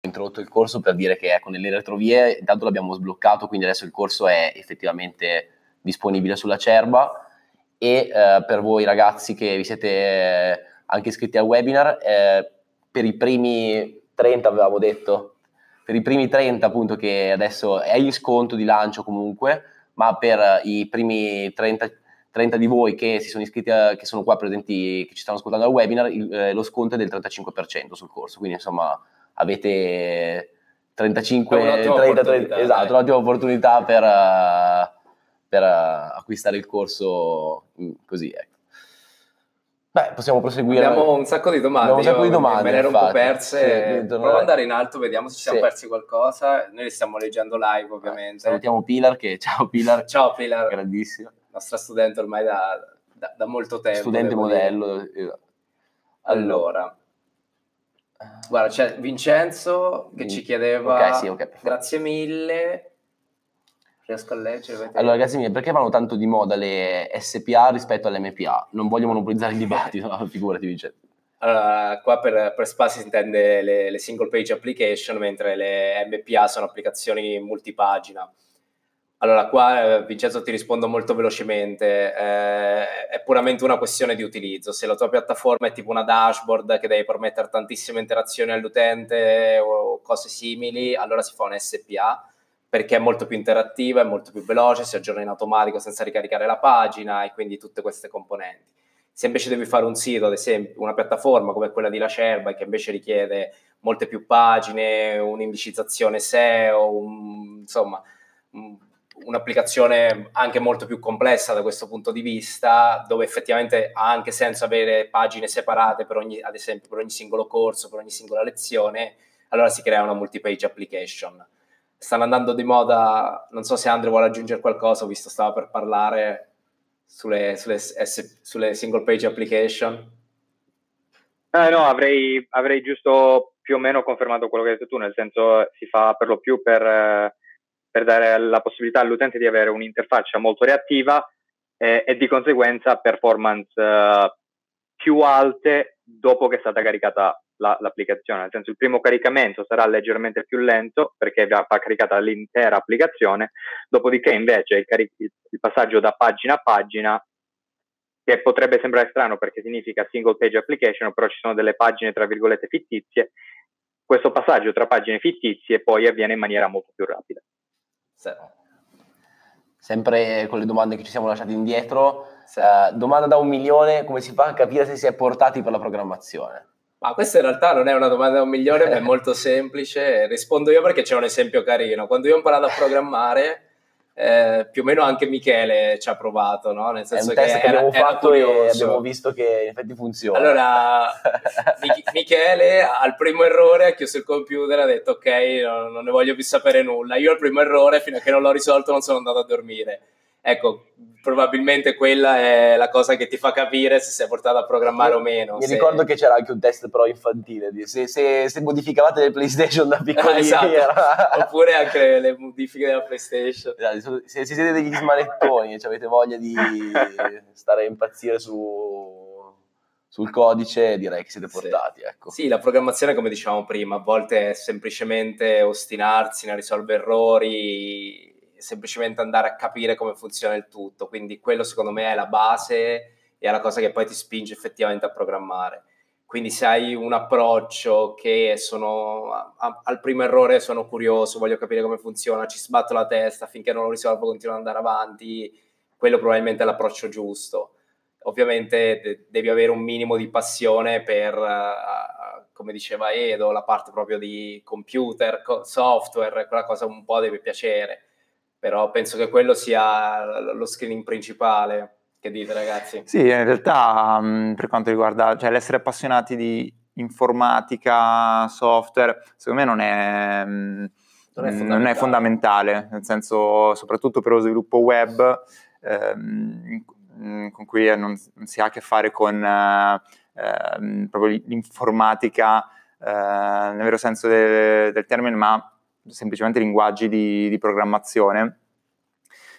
Speaker 1: introdotto il corso per dire che ecco, nelle retrovie intanto l'abbiamo sbloccato, quindi adesso il corso è effettivamente disponibile sulla Cerba e eh, per voi ragazzi che vi siete anche iscritti al webinar, eh, per i primi 30 avevamo detto, per i primi 30 appunto che adesso è in sconto di lancio comunque, ma per i primi 30, 30 di voi che si sono iscritti, a, che sono qua presenti, che ci stanno ascoltando al webinar, il, eh, lo sconto è del 35% sul corso, quindi insomma avete 35, 30, 30, esatto, un'ottima opportunità per, per acquistare il corso così, ecco. Beh, possiamo proseguire.
Speaker 2: Abbiamo un sacco di domande.
Speaker 1: Abbiamo un sacco di domande.
Speaker 2: Me, me le ero un po' perse. Sì, Provo ad andare in alto, vediamo se ci siamo sì. persi qualcosa. Noi li stiamo leggendo live, ovviamente.
Speaker 1: Salutiamo Pilar, che ciao Pilar.
Speaker 2: Ciao Pilar.
Speaker 1: Grandissima.
Speaker 2: Nostra studente ormai da, da, da molto tempo.
Speaker 1: Studente modello.
Speaker 2: Dire. Allora, Guarda, c'è Vincenzo che ci chiedeva okay, sì, okay, grazie mille. Riesco a leggere.
Speaker 1: Allora, grazie mille, perché vanno tanto di moda le SPA rispetto alle MPA? Non voglio monopolizzare il dibattito, figurati Vincenzo.
Speaker 2: Allora, qua per, per SPA si intende le, le single page application, mentre le MPA sono applicazioni multipagina. Allora, qua eh, Vincenzo ti rispondo molto velocemente, eh, è puramente una questione di utilizzo. Se la tua piattaforma è tipo una dashboard che deve permettere tantissime interazioni all'utente o cose simili, allora si fa un SPA perché è molto più interattiva, è molto più veloce, si aggiorna in automatico senza ricaricare la pagina e quindi tutte queste componenti. Se invece devi fare un sito, ad esempio una piattaforma come quella di Lacerba che invece richiede molte più pagine, un'indicizzazione SEO, un, insomma... Un, un'applicazione anche molto più complessa da questo punto di vista, dove effettivamente ha anche senso avere pagine separate per ogni, ad esempio, per ogni singolo corso, per ogni singola lezione, allora si crea una multi-page application. Stanno andando di moda, non so se Andrea vuole aggiungere qualcosa, visto stava per parlare sulle, sulle, sulle single page application.
Speaker 3: Eh, no, avrei, avrei giusto più o meno confermato quello che hai detto tu, nel senso si fa per lo più per... Eh per dare la possibilità all'utente di avere un'interfaccia molto reattiva eh, e di conseguenza performance eh, più alte dopo che è stata caricata la, l'applicazione. Nel senso il primo caricamento sarà leggermente più lento perché va, va caricata l'intera applicazione, dopodiché invece il, caric- il passaggio da pagina a pagina che potrebbe sembrare strano perché significa single page application, però ci sono delle pagine tra virgolette fittizie, questo passaggio tra pagine fittizie poi avviene in maniera molto più rapida.
Speaker 1: Sì. Sempre con le domande che ci siamo lasciati indietro, sì. eh, domanda da un milione, come si fa a capire se si è portati per la programmazione?
Speaker 2: Ma questa in realtà non è una domanda da un milione, ma è molto semplice. Rispondo io perché c'è un esempio carino. Quando io ho imparato a programmare, eh, più o meno anche Michele ci ha provato, no?
Speaker 1: Nel senso che, che abbiamo era, fatto era e abbiamo visto che in effetti funziona.
Speaker 2: Allora, Michele al primo errore ha chiuso il computer e ha detto ok, no, non ne voglio più sapere nulla. Io al primo errore, fino a che non l'ho risolto, non sono andato a dormire. Ecco, probabilmente quella è la cosa che ti fa capire se sei portato a programmare o meno.
Speaker 1: Mi
Speaker 2: se...
Speaker 1: ricordo che c'era anche un test però infantile, se, se, se modificavate le PlayStation da piccolini. esatto. era...
Speaker 2: Oppure anche le modifiche della PlayStation.
Speaker 1: Esatto, se, se siete degli smanettoni e avete voglia di stare a impazzire su, sul codice, direi che siete portati.
Speaker 2: Sì.
Speaker 1: Ecco.
Speaker 2: sì, la programmazione, come dicevamo prima, a volte è semplicemente ostinarsi nel risolvere errori semplicemente andare a capire come funziona il tutto. Quindi quello secondo me è la base e è la cosa che poi ti spinge effettivamente a programmare. Quindi se hai un approccio che sono a, al primo errore sono curioso, voglio capire come funziona, ci sbatto la testa finché non lo risolvo, continuo ad andare avanti, quello probabilmente è l'approccio giusto. Ovviamente de- devi avere un minimo di passione per, uh, come diceva Edo, la parte proprio di computer, co- software, quella cosa un po' deve piacere però penso che quello sia lo screening principale. Che dite ragazzi?
Speaker 4: Sì, in realtà mm, per quanto riguarda cioè, l'essere appassionati di informatica, software, secondo me non è, mm, non è, fondamentale. Non è fondamentale, nel senso soprattutto per lo sviluppo web ehm, con cui non, non, si ha a che fare con eh, proprio l'informatica eh, nel vero senso de, del termine, ma semplicemente linguaggi di, di programmazione.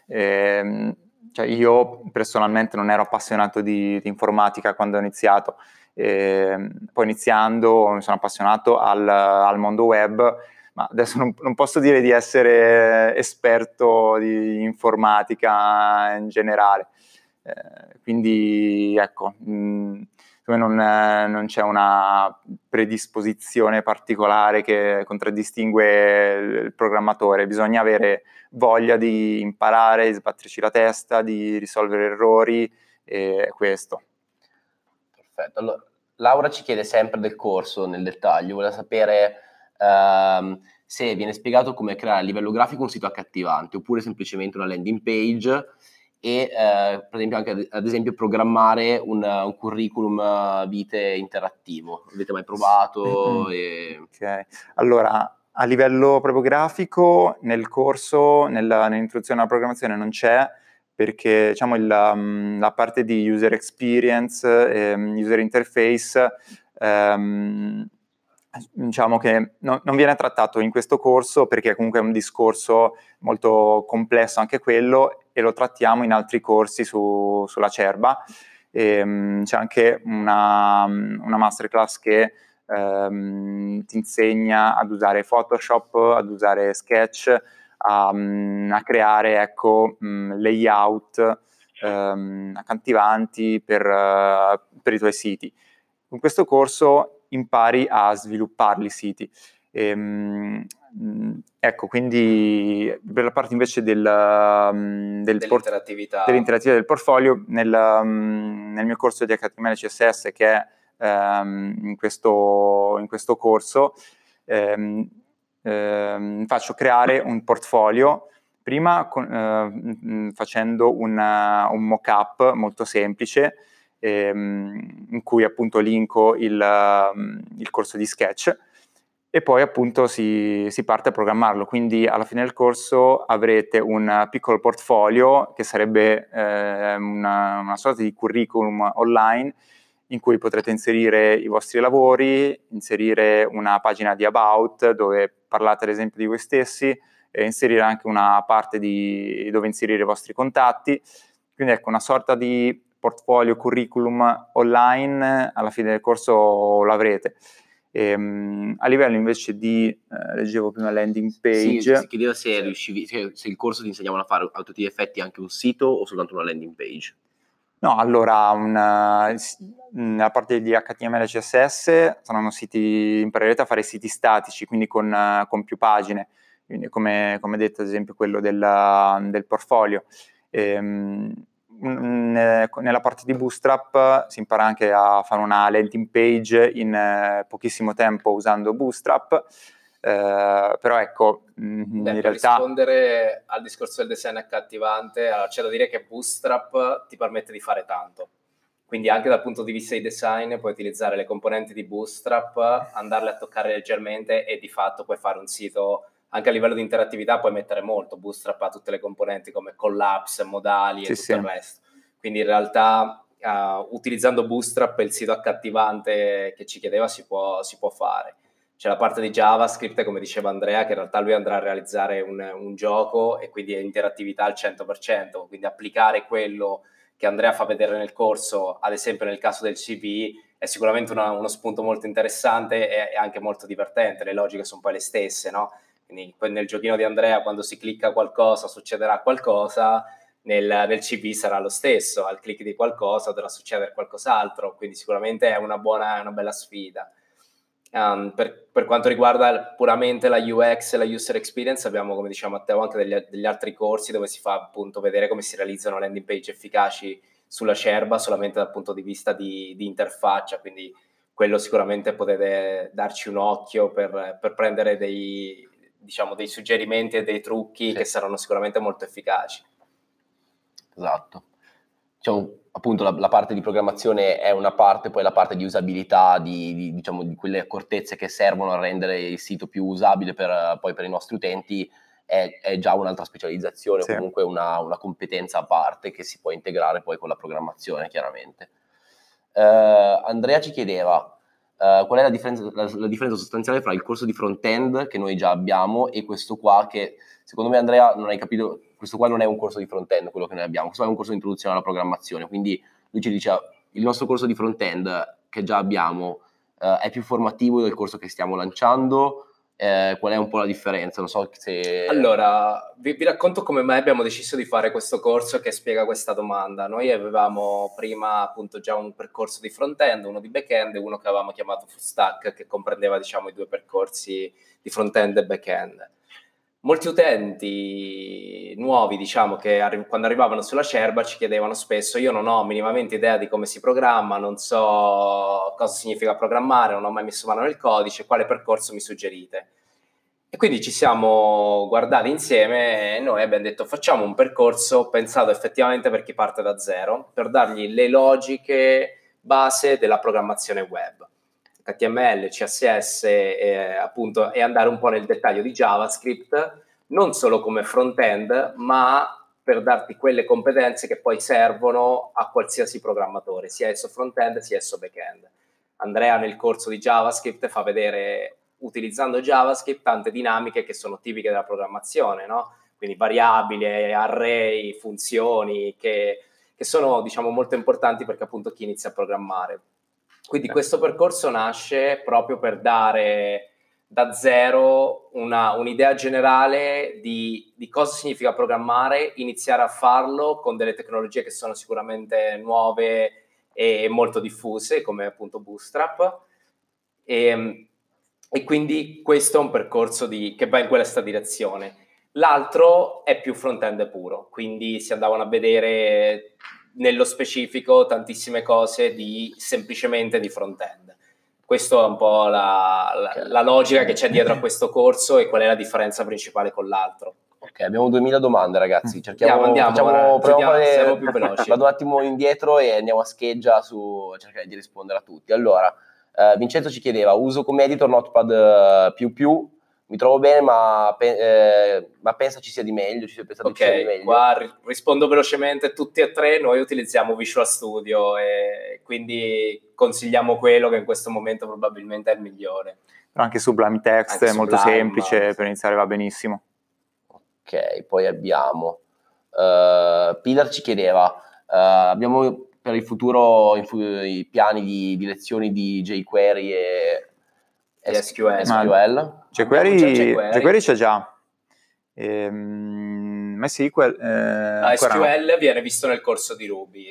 Speaker 4: Eh, cioè io personalmente non ero appassionato di, di informatica quando ho iniziato, eh, poi iniziando mi sono appassionato al, al mondo web, ma adesso non, non, posso dire di essere esperto di informatica in generale. Eh, quindi ecco, mh, non, non, c'è una predisposizione particolare che contraddistingue il programmatore, bisogna avere voglia di imparare, di sbatterci la testa, di risolvere errori e questo.
Speaker 1: Perfetto. Allora, Laura ci chiede sempre del corso nel dettaglio, vuole sapere ehm, se viene spiegato come creare a livello grafico un sito accattivante oppure semplicemente una landing page e eh, per esempio anche ad esempio programmare un, un curriculum eh, vite interattivo. Avete mai provato?
Speaker 4: Mm-hmm. E... Ok, allora a livello proprio grafico nel corso, nella, nell'introduzione alla programmazione non c'è perché diciamo, il, um, la parte di user experience, ehm, user interface, ehm, diciamo che no, non viene trattato in questo corso perché comunque è un discorso molto complesso anche quello e lo trattiamo in altri corsi su, sulla Cerba. E, um, c'è anche una, una masterclass che um, ti insegna ad usare Photoshop, ad usare Sketch, a, um, a creare ecco, layout accattivanti per, uh, per i tuoi siti. In questo corso impari a svilupparli i siti. Ehm, ecco, quindi per la parte invece del,
Speaker 2: del dell'interattività.
Speaker 4: Port- dell'interattività del portfolio, nel, nel, mio corso di HTML CSS che è um, in, questo, in, questo, corso, um, um, faccio creare un portfolio prima con, uh, facendo una, un mock-up molto semplice in cui appunto linko il, il corso di Sketch e poi appunto si, si, parte a programmarlo. Quindi alla fine del corso avrete un piccolo portfolio che sarebbe eh, una, una, sorta di curriculum online in cui potrete inserire i vostri lavori, inserire una pagina di about dove parlate ad esempio di voi stessi e inserire anche una parte di, dove inserire i vostri contatti. Quindi ecco una sorta di portfolio curriculum online alla fine del corso l'avrete. E, um, a livello invece di, eh, leggevo prima landing page. Sì,
Speaker 1: si chiedeva se, riuscivi, se, se il corso ti insegnavano a fare a tutti gli effetti anche un sito o soltanto una landing page.
Speaker 4: No, allora, una, nella parte di HTML e CSS saranno siti, imparerete a fare siti statici, quindi con, con più pagine, quindi come, come, detto ad esempio quello del, del portfolio. Ehm, nella parte di Bootstrap si impara anche a fare una landing page in eh, pochissimo tempo usando Bootstrap, eh, però ecco,
Speaker 2: mm, in Beh, realtà... Per rispondere al discorso del design accattivante, c'è da dire che Bootstrap ti permette di fare tanto. Quindi anche dal punto di vista di design puoi utilizzare le componenti di Bootstrap, andarle a toccare leggermente e di fatto puoi fare un sito anche a livello di interattività puoi mettere molto, Bootstrap ha tutte le componenti come collapse, modali sì, e tutto sì. il resto. Quindi in realtà uh, utilizzando Bootstrap il sito accattivante che ci chiedeva si può, si può, fare. C'è la parte di JavaScript, come diceva Andrea, che in realtà lui andrà a realizzare un, un gioco e quindi è interattività al 100%, quindi applicare quello che Andrea fa vedere nel corso, ad esempio nel caso del CV, è sicuramente una, uno spunto molto interessante e, e anche molto divertente, le logiche sono poi le stesse, no? Quindi nel giochino di Andrea, quando si clicca qualcosa, succederà qualcosa, nel, nel CV sarà lo stesso, al click di qualcosa dovrà succedere qualcos'altro, quindi sicuramente è una buona, una bella sfida. Um, per, per, quanto riguarda puramente la UX e la user experience, abbiamo, come diceva Matteo, anche degli, degli, altri corsi dove si fa appunto vedere come si realizzano landing page efficaci sulla Sherba solamente dal punto di vista di, di interfaccia, quindi quello sicuramente potete darci un occhio per, per prendere dei, diciamo, dei suggerimenti e dei trucchi sì. che saranno sicuramente molto efficaci.
Speaker 1: Esatto. Diciamo, appunto la, la, parte di programmazione è una parte, poi la parte di usabilità, di, di, diciamo, di quelle accortezze che servono a rendere il sito più usabile per, poi per i nostri utenti è, è già un'altra specializzazione, sì. comunque una, una, competenza a parte che si può integrare poi con la programmazione chiaramente. Uh, Andrea ci chiedeva, Uh, qual è la differenza, la, la differenza, sostanziale fra il corso di front-end che noi già abbiamo e questo qua che secondo me Andrea non hai capito, questo qua non è un corso di front-end quello che noi abbiamo, questo è un corso di introduzione alla programmazione, quindi lui ci dice il nostro corso di front-end che già abbiamo uh, è più formativo del corso che stiamo lanciando, eh, qual è un po' la differenza? Non so se...
Speaker 2: Allora, vi, vi, racconto come mai abbiamo deciso di fare questo corso che spiega questa domanda. Noi avevamo prima appunto già un percorso di front-end, uno di back-end e uno che avevamo chiamato full stack, che comprendeva diciamo i due percorsi di front-end e back-end. Molti utenti nuovi, diciamo, che arri- quando arrivavano sulla Cerba ci chiedevano spesso, io non ho minimamente idea di come si programma, non so cosa significa programmare, non ho mai messo mano nel codice, quale percorso mi suggerite? E quindi ci siamo guardati insieme e noi abbiamo detto facciamo un percorso pensato effettivamente per chi parte da zero, per dargli le logiche base della programmazione web. HTML, CSS e, appunto, e andare un po' nel dettaglio di JavaScript, non solo come front-end, ma per darti quelle competenze che poi servono a qualsiasi programmatore, sia esso front-end sia esso back-end. Andrea nel corso di JavaScript fa vedere, utilizzando JavaScript, tante dinamiche che sono tipiche della programmazione, no? quindi variabili, array, funzioni, che, che sono diciamo, molto importanti perché appunto chi inizia a programmare. Quindi eh. questo percorso nasce proprio per dare da zero una, un'idea generale di, di, cosa significa programmare, iniziare a farlo con delle tecnologie che sono sicuramente nuove e molto diffuse, come appunto Bootstrap. E, ehm, e quindi questo è un percorso di, che va in questa direzione. L'altro è più front-end puro, quindi si andavano a vedere nello specifico tantissime cose di semplicemente di front-end. Questa è un po' la, la, la, logica che c'è dietro a questo corso e qual è la differenza principale con l'altro.
Speaker 1: Ok, abbiamo 2000 domande ragazzi, cerchiamo, andiamo, facciamo, proviamo fare, siamo più veloci. Vado un attimo indietro e andiamo a scheggia su cercare di rispondere a tutti. Allora, eh, Vincenzo ci chiedeva, uso come editor Notepad++, più, mi trovo bene, ma, eh, ma pensa ci sia di meglio, ci sia pensato
Speaker 2: okay,
Speaker 1: ci sia di meglio.
Speaker 2: Qua rispondo velocemente, tutti e tre noi utilizziamo Visual Studio e quindi consigliamo quello che in questo momento probabilmente è il migliore.
Speaker 4: Però anche Sublime Text anche è molto semplice, ma... per iniziare va benissimo.
Speaker 1: Ok, poi abbiamo, uh, Pilar ci chiedeva, uh, abbiamo per il futuro i, i piani di, di lezioni di jQuery e
Speaker 2: SQL.
Speaker 1: SQL.
Speaker 4: jQuery, jQuery c'è già. Ehm, MySQL. Eh,
Speaker 2: SQL no. viene visto nel corso di Ruby.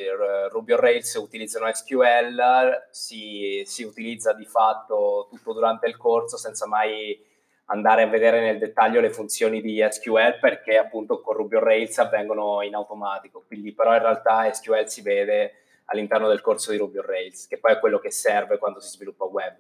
Speaker 2: Ruby on Rails utilizzano SQL, si, si, utilizza di fatto tutto durante il corso senza mai andare a vedere nel dettaglio le funzioni di SQL perché appunto con Ruby on Rails avvengono in automatico. Quindi però in realtà SQL si vede all'interno del corso di Ruby on Rails, che poi è quello che serve quando si sviluppa web.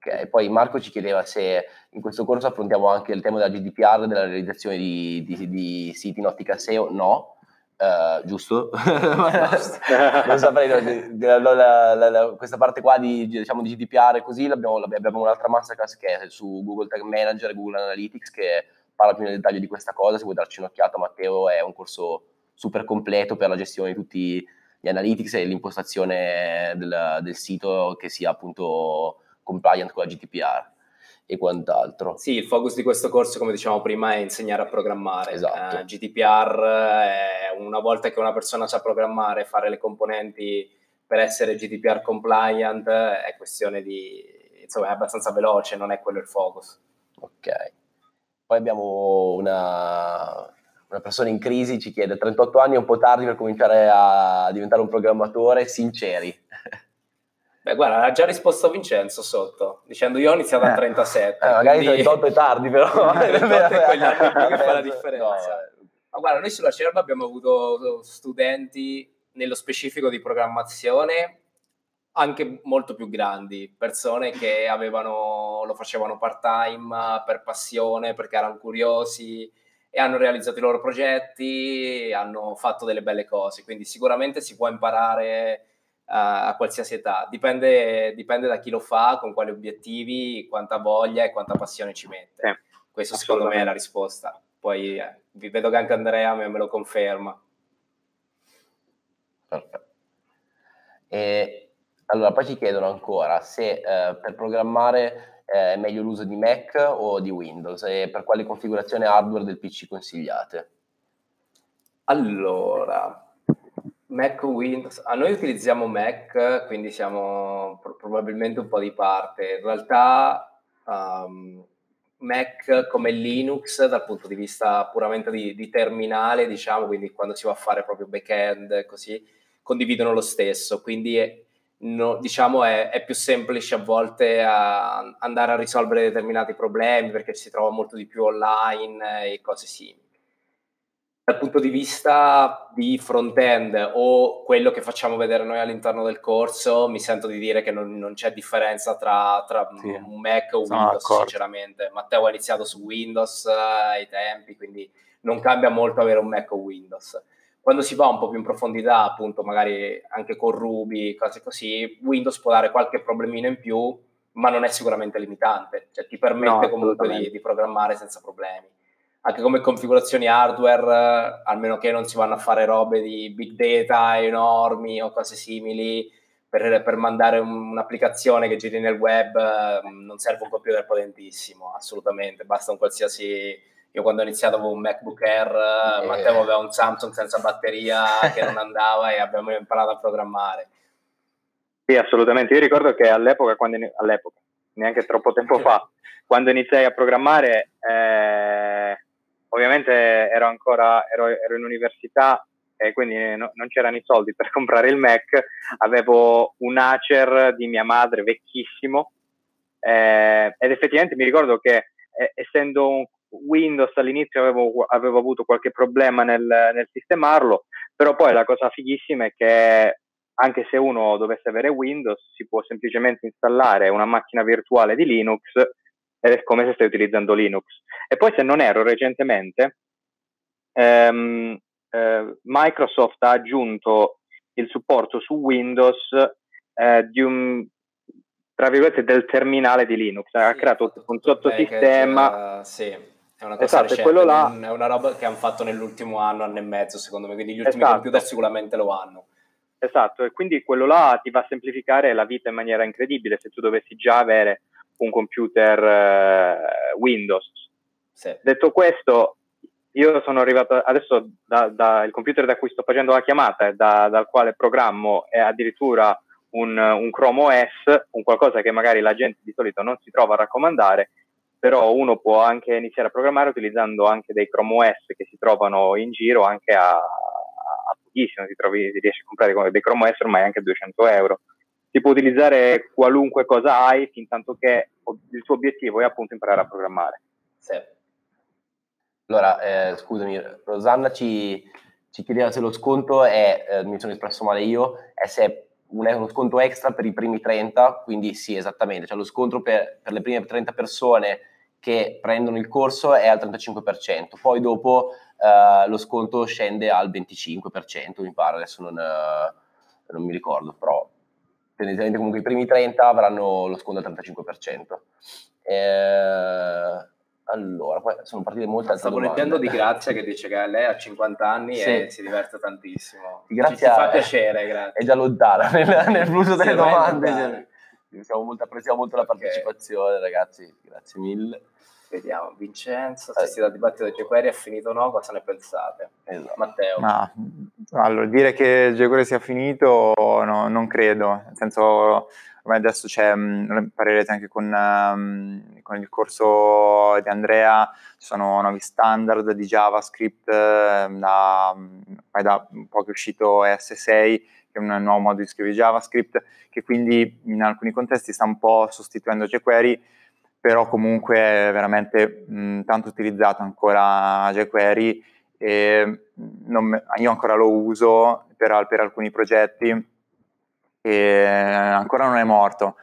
Speaker 1: Ok, poi Marco ci chiedeva se in questo corso affrontiamo anche il tema della GDPR, della realizzazione di, di, di siti in ottica SEO. No, Uh, giusto? non saprei, la, la, la, questa parte qua di, diciamo, di GDPR così l'abbiamo, abbiamo un'altra masterclass che è su Google Tag Manager e Google Analytics che parla più nel dettaglio di questa cosa, se vuoi darci un'occhiata Matteo è un corso super completo per la gestione di tutti gli analytics e l'impostazione del, del sito che sia appunto compliant con la GDPR e quant'altro.
Speaker 2: Sì, il focus di questo corso, come dicevamo prima, è insegnare a programmare.
Speaker 1: Esatto.
Speaker 2: Uh, eh, GDPR è una volta che una persona sa programmare, fare le componenti per essere GDPR compliant è questione di, insomma, è abbastanza veloce, non è quello il focus.
Speaker 1: Ok. Poi abbiamo una, una persona in crisi, ci chiede 38 anni è un po' tardi per cominciare a diventare un programmatore, sinceri.
Speaker 2: Beh, guarda, ha già risposto Vincenzo sotto, dicendo io ho iniziato a 37.
Speaker 1: Eh, magari quindi... 38 è tardi, però.
Speaker 2: 38 è quella che fa la differenza. Ma guarda, noi sulla Cerba abbiamo avuto studenti nello specifico di programmazione anche molto più grandi, persone che avevano, lo facevano part time per passione, perché erano curiosi e hanno realizzato i loro progetti, hanno fatto delle belle cose, quindi sicuramente si può imparare a, qualsiasi età. Dipende, dipende, da chi lo fa, con quali obiettivi, quanta voglia e quanta passione ci mette. Eh, Questo secondo me è la risposta. Poi eh, vi vedo che anche Andrea me, me lo conferma.
Speaker 1: Perfetto. E Allora, poi ci chiedono ancora se eh, per programmare eh, è meglio l'uso di Mac o di Windows e per quale configurazione hardware del PC consigliate.
Speaker 2: Allora, Mac o Windows? A noi utilizziamo Mac, quindi siamo pro- probabilmente un po' di parte. In realtà um, Mac come Linux dal punto di vista puramente di, di terminale, diciamo, quindi quando si va a fare proprio back-end, così, condividono lo stesso. Quindi è, no, diciamo è, è, più semplice a volte a andare a risolvere determinati problemi perché si trova molto di più online e cose simili dal punto di vista di front-end o quello che facciamo vedere noi all'interno del corso, mi sento di dire che non, non c'è differenza tra, tra sì. un Mac o Windows, no, sinceramente. Matteo ha iniziato su Windows eh, ai tempi, quindi non cambia molto avere un Mac o Windows. Quando si va un po' più in profondità, appunto, magari anche con Ruby, cose così, Windows può dare qualche problemino in più, ma non è sicuramente limitante, cioè ti permette no, comunque di, di programmare senza problemi anche come configurazioni hardware, almeno che non si vanno a fare robe di big data enormi o cose simili, per, per mandare un, un'applicazione che giri nel web non serve un computer potentissimo, assolutamente, basta un qualsiasi... Io quando ho iniziato avevo un MacBook Air, eh. Matteo aveva un Samsung senza batteria che non andava e abbiamo imparato a programmare.
Speaker 3: Sì, assolutamente. Io ricordo che all'epoca, quando, all'epoca neanche troppo tempo fa, quando iniziai a programmare, eh, ovviamente ero ancora ero, ero in università e quindi no, non c'erano i soldi per comprare il Mac, avevo un Acer di mia madre vecchissimo eh, ed effettivamente mi ricordo che eh, essendo un Windows all'inizio avevo, avevo avuto qualche problema nel, nel, sistemarlo, però poi la cosa fighissima è che anche se uno dovesse avere Windows si può semplicemente installare una macchina virtuale di Linux ed è come se stai utilizzando Linux. E poi se non ero recentemente, ehm, eh, Microsoft ha aggiunto il supporto su Windows eh, di un tra virgolette del terminale di Linux, ha sì, creato un sottosistema.
Speaker 2: Sì, è una cosa esatto, recente, là... è una roba che hanno fatto nell'ultimo anno, anno e mezzo, secondo me, quindi gli ultimi esatto. computer sicuramente lo hanno.
Speaker 3: Esatto, e quindi quello là ti va a semplificare la vita in maniera incredibile se tu dovessi già avere un computer eh, Windows. Sì. Detto questo, io sono arrivato adesso dal da, computer da cui sto facendo la chiamata e da, dal quale programmo è addirittura un, un, Chrome OS, un qualcosa che magari la gente di solito non si trova a raccomandare, però uno può anche iniziare a programmare utilizzando anche dei Chrome OS che si trovano in giro anche a, a pochissimo, si, trovi, si riesce a comprare dei Chrome OS ormai anche a 200 euro si può utilizzare qualunque cosa hai fin tanto che il tuo obiettivo è appunto imparare a programmare.
Speaker 1: Sì. Allora, eh, scusami, Rosanna ci, ci, chiedeva se lo sconto è, eh, mi sono espresso male io, è se è un, è uno sconto extra per i primi 30, quindi sì, esattamente, cioè lo sconto per, per le prime 30 persone che prendono il corso è al 35%, poi dopo eh, lo sconto scende al 25%, mi pare, adesso non, eh, non mi ricordo, però tendenzialmente comunque i primi 30 avranno lo sconto al 35%. Eh, allora, poi sono partite molte altre
Speaker 2: Stavo leggendo di Grazia che dice che lei ha 50 anni sì. e si diverte tantissimo.
Speaker 1: Grazia
Speaker 2: Ci, fa piacere, grazie.
Speaker 1: È già lontana nel, nel flusso delle domande. Siamo molto, apprezziamo molto la partecipazione, okay. ragazzi. Grazie mille.
Speaker 2: Vediamo, Vincenzo, assistito al dibattito di Gequeri è finito o no? Cosa ne pensate?
Speaker 4: Esatto. Matteo. Ma, allora, dire che Gequeri sia finito no, non credo, nel senso ormai adesso c'è, mm, parlerete anche con, um, con, il corso di Andrea, ci sono nuovi standard di JavaScript, eh, da, da un po' che è uscito ES6, che è un nuovo modo di scrivere JavaScript, che quindi in alcuni contesti sta un po' sostituendo jQuery, però comunque è veramente mh, tanto utilizzato ancora jQuery e non, io ancora lo uso per, per, alcuni progetti e ancora non è morto.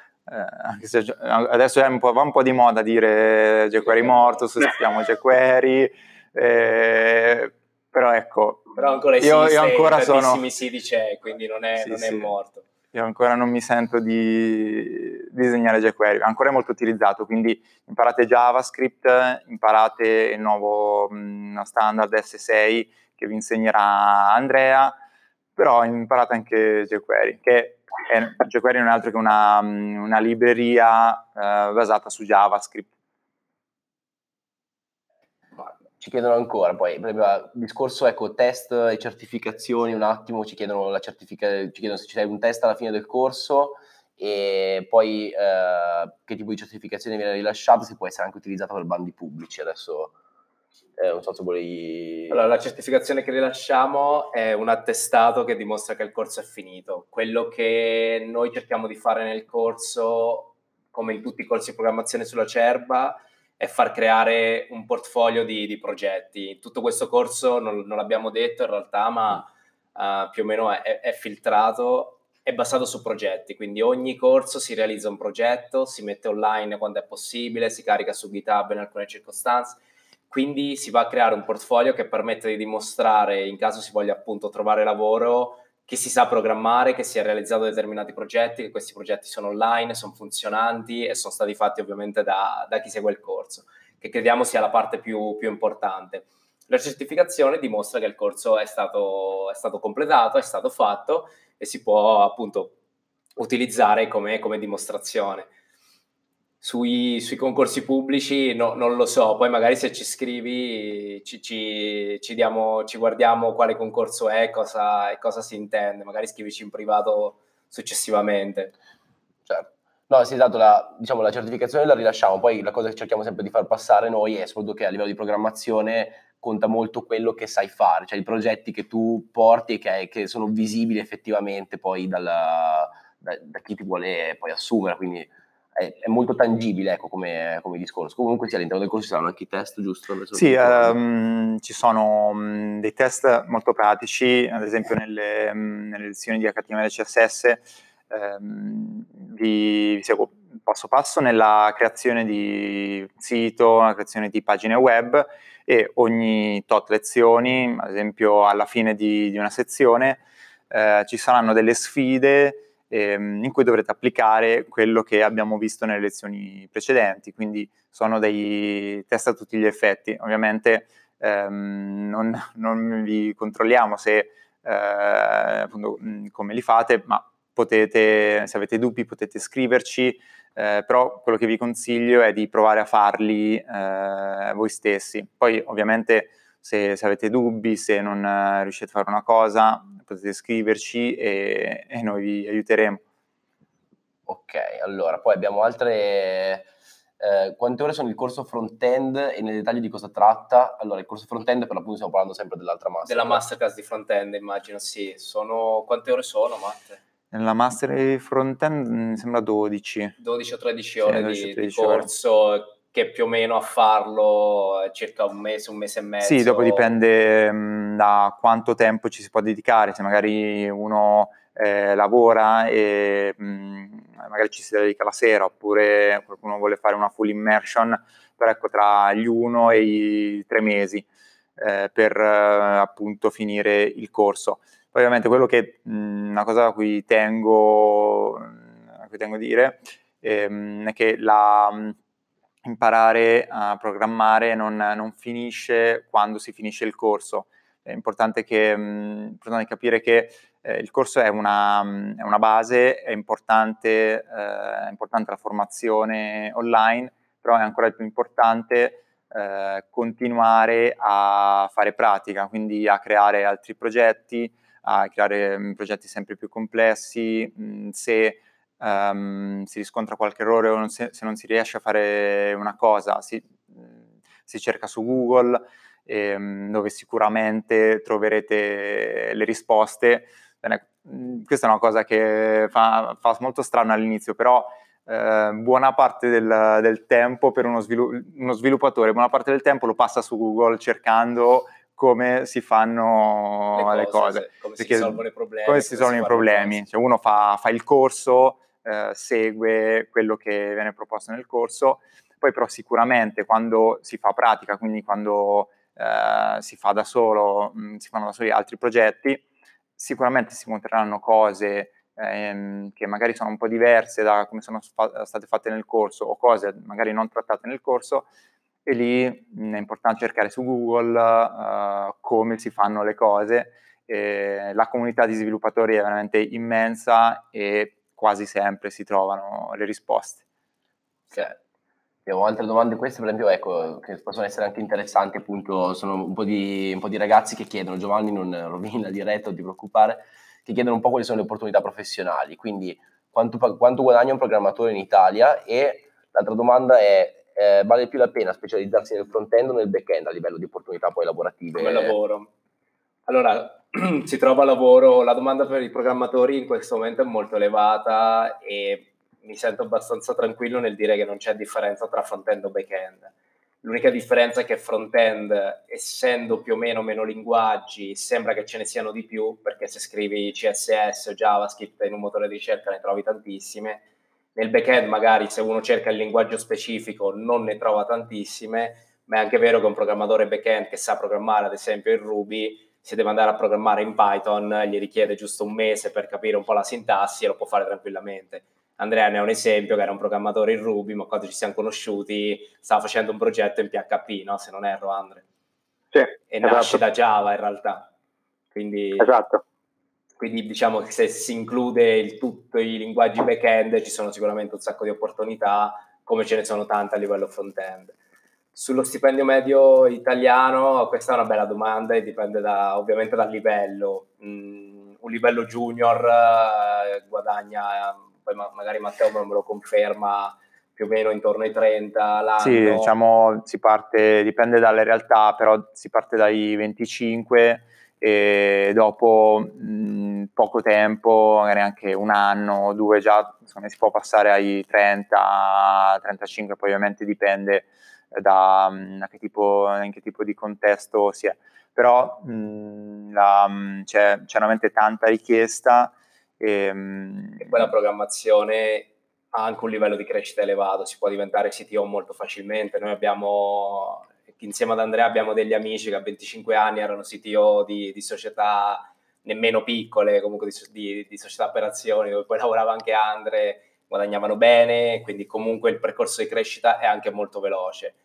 Speaker 4: Eh, se adesso un va un po' di moda dire jQuery morto, sostituiamo jQuery, eh, però ecco,
Speaker 2: però ancora esiste, io, io ancora sono... siti c'è, quindi non è, sì, non è sì. morto
Speaker 4: io ancora non mi sento di disegnare jQuery, ancora è molto utilizzato, quindi imparate JavaScript, imparate il nuovo mh, standard S6 che vi insegnerà Andrea, però imparate anche jQuery, che E jQuery non è altro che una, una libreria eh, basata su JavaScript.
Speaker 1: Ci chiedono ancora, poi, esempio, discorso, ecco, test e certificazioni, un attimo, ci chiedono, la certifica- ci chiedono se c'è un test alla fine del corso e poi eh, che tipo di certificazione viene rilasciata, se può essere anche utilizzata per bandi pubblici. Adesso eh, non so se volevi...
Speaker 2: Allora, la certificazione che rilasciamo è un attestato che dimostra che il corso è finito. Quello che noi cerchiamo di fare nel corso, come in tutti i corsi di programmazione sulla Cerba, è far creare un portfolio di, di progetti. Tutto questo corso non, non, l'abbiamo detto in realtà, ma uh, più o meno è, è filtrato è basato su progetti, quindi ogni corso si realizza un progetto, si mette online quando è possibile, si carica su GitHub in alcune circostanze. Quindi si va a creare un portfolio che permette di dimostrare, in caso si voglia appunto trovare lavoro, che si sa programmare, che si è realizzato determinati progetti, che questi progetti sono online, sono funzionanti e sono stati fatti ovviamente da, da chi segue il corso, che crediamo sia la parte più, più, importante. La certificazione dimostra che il corso è stato, è stato completato, è stato fatto e si può appunto utilizzare come, come dimostrazione sui, sui concorsi pubblici no, non lo so, poi magari se ci scrivi ci, ci, ci, diamo, ci guardiamo quale concorso è cosa, e cosa si intende, magari scrivici in privato successivamente.
Speaker 1: Certo. No, sì, esatto, la, diciamo, la certificazione la rilasciamo, poi la cosa che cerchiamo sempre di far passare noi è soprattutto che a livello di programmazione conta molto quello che sai fare, cioè i progetti che tu porti e che, che sono visibili effettivamente poi dalla, da, da chi ti vuole poi assumere, quindi è, è molto tangibile ecco, come, come, discorso. Comunque sì, all'interno del corso ci saranno anche i test, giusto?
Speaker 4: Sì, um, ci sono dei test molto pratici, ad esempio nelle, nelle lezioni di HTML e CSS ehm, vi, vi seguo passo passo nella creazione di sito, la creazione di pagine web e ogni tot lezioni, ad esempio alla fine di, di una sezione, eh, ci saranno delle sfide ehm, in cui dovrete applicare quello che abbiamo visto nelle lezioni precedenti, quindi sono dei test a tutti gli effetti. Ovviamente ehm, non, non, vi controlliamo se, eh, appunto, come li fate, ma potete, se avete dubbi potete scriverci, eh, però quello che vi consiglio è di provare a farli eh, voi stessi. Poi ovviamente se, se, avete dubbi, se non eh, riuscite a fare una cosa, potete scriverci e, e noi vi aiuteremo.
Speaker 1: Ok, allora, poi abbiamo altre... Eh, quante ore sono il corso front-end e nei dettagli di cosa tratta? Allora, il corso front-end per l'appunto stiamo parlando sempre dell'altra master.
Speaker 2: Della masterclass di front-end, immagino, sì. Sono... Quante ore sono, Matte?
Speaker 4: Nella master di front-end mi sembra 12.
Speaker 2: 12 o 13 ore sì, 12 di, 13 di corso ore che più o meno a farlo circa un mese, un mese e mezzo.
Speaker 4: Sì, dopo dipende mh, da quanto tempo ci si può dedicare, se magari uno eh, lavora e mh, magari ci si dedica la sera, oppure qualcuno vuole fare una full immersion, però ecco tra gli uno e i tre mesi eh, per eh, appunto finire il corso. Poi ovviamente quello che, mh, una cosa a cui tengo, a cui tengo dire ehm, è che la imparare a programmare non, non, finisce quando si finisce il corso. È importante, che, mh, mm, importante capire che eh, il corso è una, è una, base, è importante, eh, è importante la formazione online, però è ancora più importante eh, continuare a fare pratica, quindi a creare altri progetti, a creare mh, mm, progetti sempre più complessi. Mh, mm, se um, si riscontra qualche errore o non si, se non si riesce a fare una cosa, si, si cerca su Google, ehm, dove sicuramente troverete le risposte. Bene, questa è una cosa che fa, fa molto strano all'inizio, però eh, buona parte del, del tempo per uno, svilu- uno, sviluppatore, buona parte del tempo lo passa su Google cercando come si fanno le cose, le cose.
Speaker 2: come si risolvono i problemi.
Speaker 4: Come si risolvono i problemi. Cioè uno fa, fa il corso, eh, segue quello che viene proposto nel corso, poi però sicuramente quando si fa pratica, quindi quando eh, si fa da solo, mh, mm, si fanno da soli altri progetti, sicuramente si incontreranno cose ehm, che magari sono un po' diverse da come sono fa- state fatte nel corso o cose magari non trattate nel corso e lì è importante cercare su Google uh, come si fanno le cose eh, la comunità di sviluppatori è veramente immensa e quasi sempre si trovano le risposte.
Speaker 1: Sì. Abbiamo altre domande, queste per esempio, ecco, che possono essere anche interessanti, appunto, sono un po' di, un po di ragazzi che chiedono, Giovanni non rovini la diretta, non ti preoccupare, che chiedono un po' quali sono le opportunità professionali, quindi quanto, quanto guadagna un programmatore in Italia e l'altra domanda è eh, vale più la pena specializzarsi nel front-end o nel back-end a livello di opportunità poi lavorative?
Speaker 2: Come lavoro. Allora, si trova lavoro, la domanda per i programmatori in questo momento è molto elevata e mi sento abbastanza tranquillo nel dire che non c'è differenza tra front-end o back-end. L'unica differenza è che front-end, essendo più o meno meno linguaggi, sembra che ce ne siano di più, perché se scrivi CSS o JavaScript in un motore di ricerca ne trovi tantissime. Nel back-end magari se uno cerca il linguaggio specifico non ne trova tantissime, ma è anche vero che un programmatore back-end che sa programmare ad esempio in Ruby, se deve andare a programmare in Python, gli richiede giusto un mese per capire un po' la sintassi e lo può fare tranquillamente Andrea ne è un esempio che era un programmatore in Ruby, ma quando ci siamo conosciuti stava facendo un progetto in PHP, no? se non erro Andre.
Speaker 3: Sì,
Speaker 2: e esatto. nasce da Java in realtà. Quindi,
Speaker 3: esatto.
Speaker 2: Quindi diciamo che se si include il tutto i linguaggi back-end ci sono sicuramente un sacco di opportunità, come ce ne sono tante a livello front-end. Sullo stipendio medio italiano, questa è una bella domanda e dipende da, ovviamente dal livello. Mm, un livello junior eh, guadagna poi ma- magari Matteo me lo conferma più o meno intorno ai 30 l'anno.
Speaker 4: Sì, diciamo si parte, dipende dalle realtà, però si parte dai 25 e dopo mh, poco tempo, magari anche un anno o due già, insomma, si può passare ai 30, 35, poi ovviamente dipende da, da che tipo, in che tipo di contesto si è. Però mh, la, c'è, c'è veramente tanta richiesta
Speaker 2: e, ehm, e poi la programmazione ha anche un livello di crescita elevato, si può diventare CTO molto facilmente. Noi abbiamo, insieme ad Andrea, abbiamo degli amici che a 25 anni erano CTO di, di società nemmeno piccole, comunque di, di, di, società operazioni, dove poi lavorava anche Andre, guadagnavano bene, quindi comunque il percorso di crescita è anche molto veloce.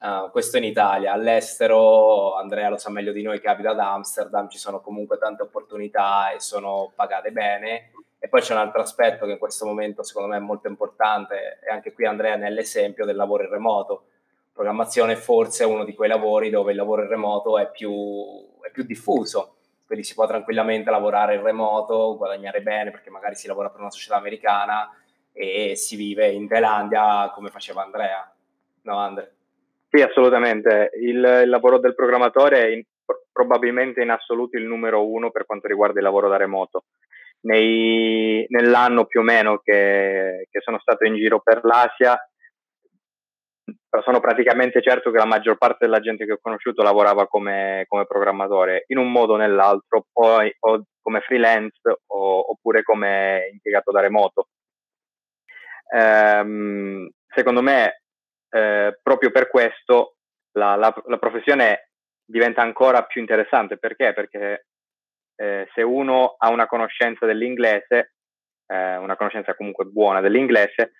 Speaker 2: Uh, questo in Italia, all'estero Andrea lo sa meglio di noi che abita ad Amsterdam, ci sono comunque tante opportunità e sono pagate bene. E poi c'è un altro aspetto che in questo momento secondo me è molto importante e anche qui Andrea nell'esempio del lavoro in remoto. Programmazione forse è uno di quei lavori dove il lavoro in remoto è più, è più diffuso, quindi si può tranquillamente lavorare in remoto, guadagnare bene perché magari si lavora per una società americana e si vive in Thailandia come faceva Andrea. No, Andrea?
Speaker 3: Sì, assolutamente. Il, il lavoro del programmatore è in, probabilmente in assoluto il numero uno per quanto riguarda il lavoro da remoto. Nei, nell'anno più o meno che, che, sono stato in giro per l'Asia, sono praticamente certo che la maggior parte della gente che ho conosciuto lavorava come, come programmatore, in un modo o nell'altro, o, o come freelance o, oppure come impiegato da remoto. Ehm, secondo me eh, proprio per questo la, la, la, professione diventa ancora più interessante. Perché? Perché eh, se uno ha una conoscenza dell'inglese, eh, una conoscenza comunque buona dell'inglese,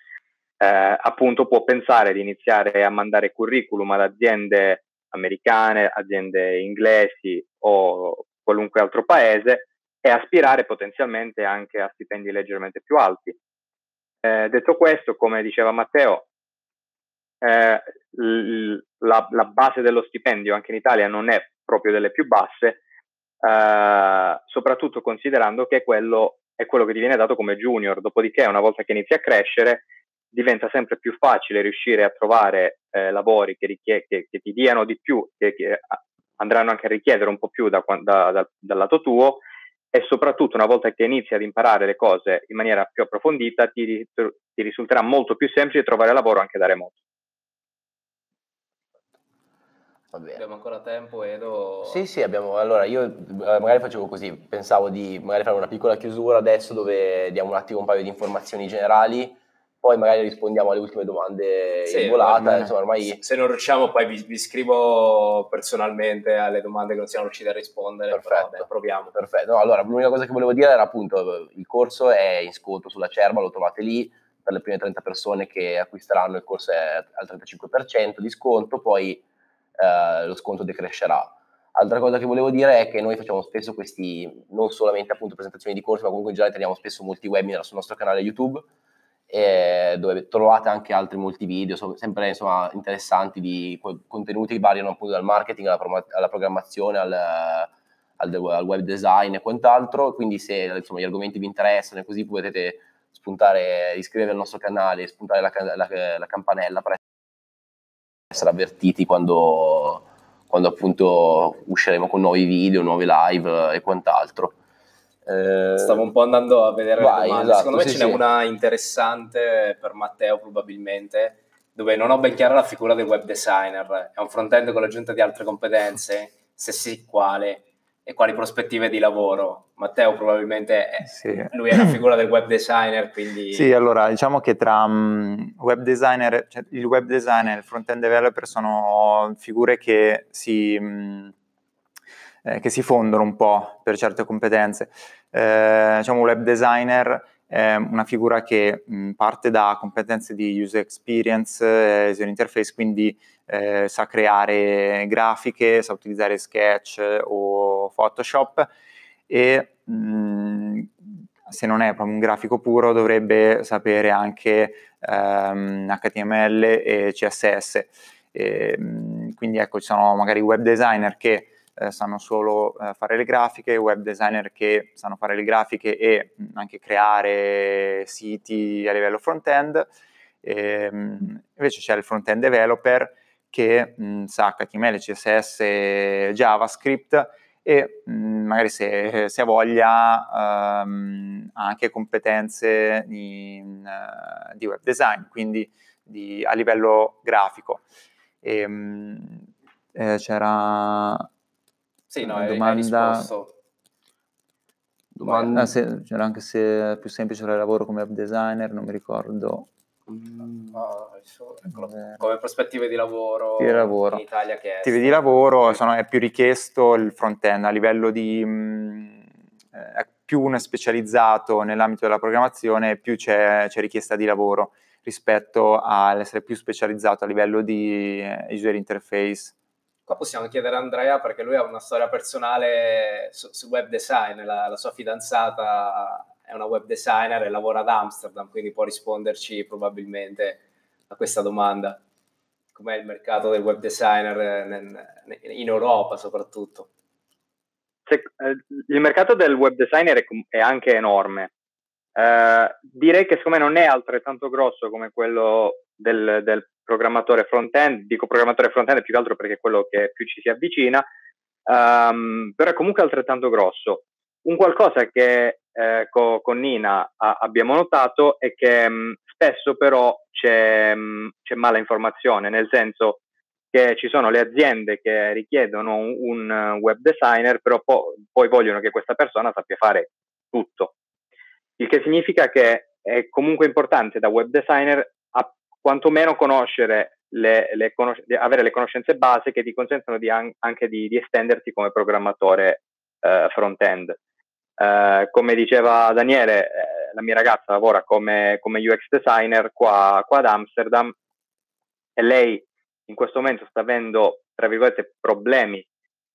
Speaker 3: eh, appunto può pensare di iniziare a mandare curriculum ad aziende americane, aziende inglesi o qualunque altro paese e aspirare potenzialmente anche a stipendi leggermente più alti. Eh, detto questo, come diceva Matteo, eh, la, la, base dello stipendio anche in Italia non è proprio delle più basse, eh, soprattutto considerando che quello è quello che ti viene dato come junior, dopodiché una volta che inizi a crescere diventa sempre più facile riuscire a trovare eh, lavori che, richie- che, che, ti diano di più, che, che, andranno anche a richiedere un po' più da, da, da, dal lato tuo e soprattutto una volta che inizi ad imparare le cose in maniera più approfondita ti, ti risulterà molto più semplice trovare lavoro anche da remoto.
Speaker 2: Abbiamo ancora tempo, Edo?
Speaker 1: Sì, sì, abbiamo. Allora, io eh, magari facevo così, pensavo di magari fare una piccola chiusura adesso dove diamo un attimo un paio di informazioni generali, poi magari rispondiamo alle ultime domande sì, in volata, insomma, ormai...
Speaker 2: Se non riusciamo poi vi, vi, scrivo personalmente alle domande che non siamo riusciti a rispondere,
Speaker 1: Perfetto.
Speaker 2: Però, proviamo.
Speaker 1: Perfetto, no, allora l'unica cosa che volevo dire era appunto il corso è in sconto sulla Cerba, lo trovate lì, per le prime 30 persone che acquisteranno il corso è al 35% di sconto, poi eh, lo sconto decrescerà. Altra cosa che volevo dire è che noi facciamo spesso questi, non solamente appunto presentazioni di corsi, ma comunque in generale teniamo spesso molti webinar sul nostro canale YouTube, eh, dove trovate anche altri molti video, sempre insomma, interessanti di contenuti che variano appunto dal marketing alla, alla programmazione, al, al, al, web design e quant'altro. Quindi se insomma, gli argomenti vi interessano e così potete spuntare, iscrivervi al nostro canale, spuntare la, la, la campanella per essere avvertiti quando quando appunto usciremo con nuovi video, nuove live e quant'altro.
Speaker 2: Eh, Stavo un po' andando a vedere vai, esatto, Secondo me sì, ce n'è sì. una interessante per Matteo probabilmente, dove non ho ben chiara la figura del web designer. È un front-end con l'aggiunta di altre competenze? Se sì, quale? e quali prospettive di lavoro. Matteo probabilmente è, sì. lui è la figura del web designer, quindi...
Speaker 4: Sì, allora diciamo che tra um, web designer, cioè il web designer e il front-end developer sono figure che si, um, eh, che si fondono un po' per certe competenze. Eh, diciamo un web designer è una figura che mh, parte da competenze di user experience, eh, user interface, quindi eh, sa creare grafiche, sa utilizzare Sketch o Photoshop e mh, se non è proprio un grafico puro dovrebbe sapere anche ehm, HTML e CSS. E, quindi ecco, ci sono magari web designer che eh, sanno solo eh, fare le grafiche, web designer che sanno fare le grafiche e mh, anche creare siti a livello front-end. E, mh, invece c'è il front-end developer che mh, sa HTML, CSS, JavaScript e mh, magari se, se, ha voglia um, ha anche competenze di, uh, di, web design, quindi di, a livello grafico. E, mh, eh, c'era
Speaker 2: sì, no, domanda...
Speaker 4: Domanda... Ah, se, c'era anche se è più semplice fare lavoro come web designer, non mi ricordo.
Speaker 2: Mm. Oh, ecco, come prospettive di lavoro,
Speaker 4: di lavoro.
Speaker 2: in Italia che
Speaker 4: è... Prospettive di lavoro sono, è più richiesto il front-end a livello di... Mh, mm, eh, è più uno è specializzato nell'ambito della programmazione, più c'è, c'è richiesta di lavoro rispetto all'essere più specializzato a livello di eh, user interface.
Speaker 2: Qua possiamo chiedere a Andrea perché lui ha una storia personale su, su web design, la, la sua fidanzata è una web designer e lavora ad Amsterdam, quindi può risponderci probabilmente a questa domanda. Com'è il mercato del web designer in Europa soprattutto?
Speaker 3: Se, eh, il mercato del web designer è, è anche enorme. Eh, direi che secondo me non è altrettanto grosso come quello del, del programmatore front-end, dico programmatore front-end più che altro perché è quello che più ci si avvicina, um, però è comunque altrettanto grosso. Un qualcosa che eh, co- con Nina a- abbiamo notato è che mh, mm, spesso però c'è, mh, mm, c'è mala informazione, nel senso che ci sono le aziende che richiedono un, un web designer, però po- poi vogliono che questa persona sappia fare tutto. Il che significa che è comunque importante da web designer a quantomeno conoscere le, le conos- avere le conoscenze base che ti consentono di an- anche di, di, estenderti come programmatore eh, front-end. Eh, come diceva Daniele, eh, la mia ragazza lavora come, come UX designer qua, qua, ad Amsterdam e lei in questo momento sta avendo, tra virgolette, problemi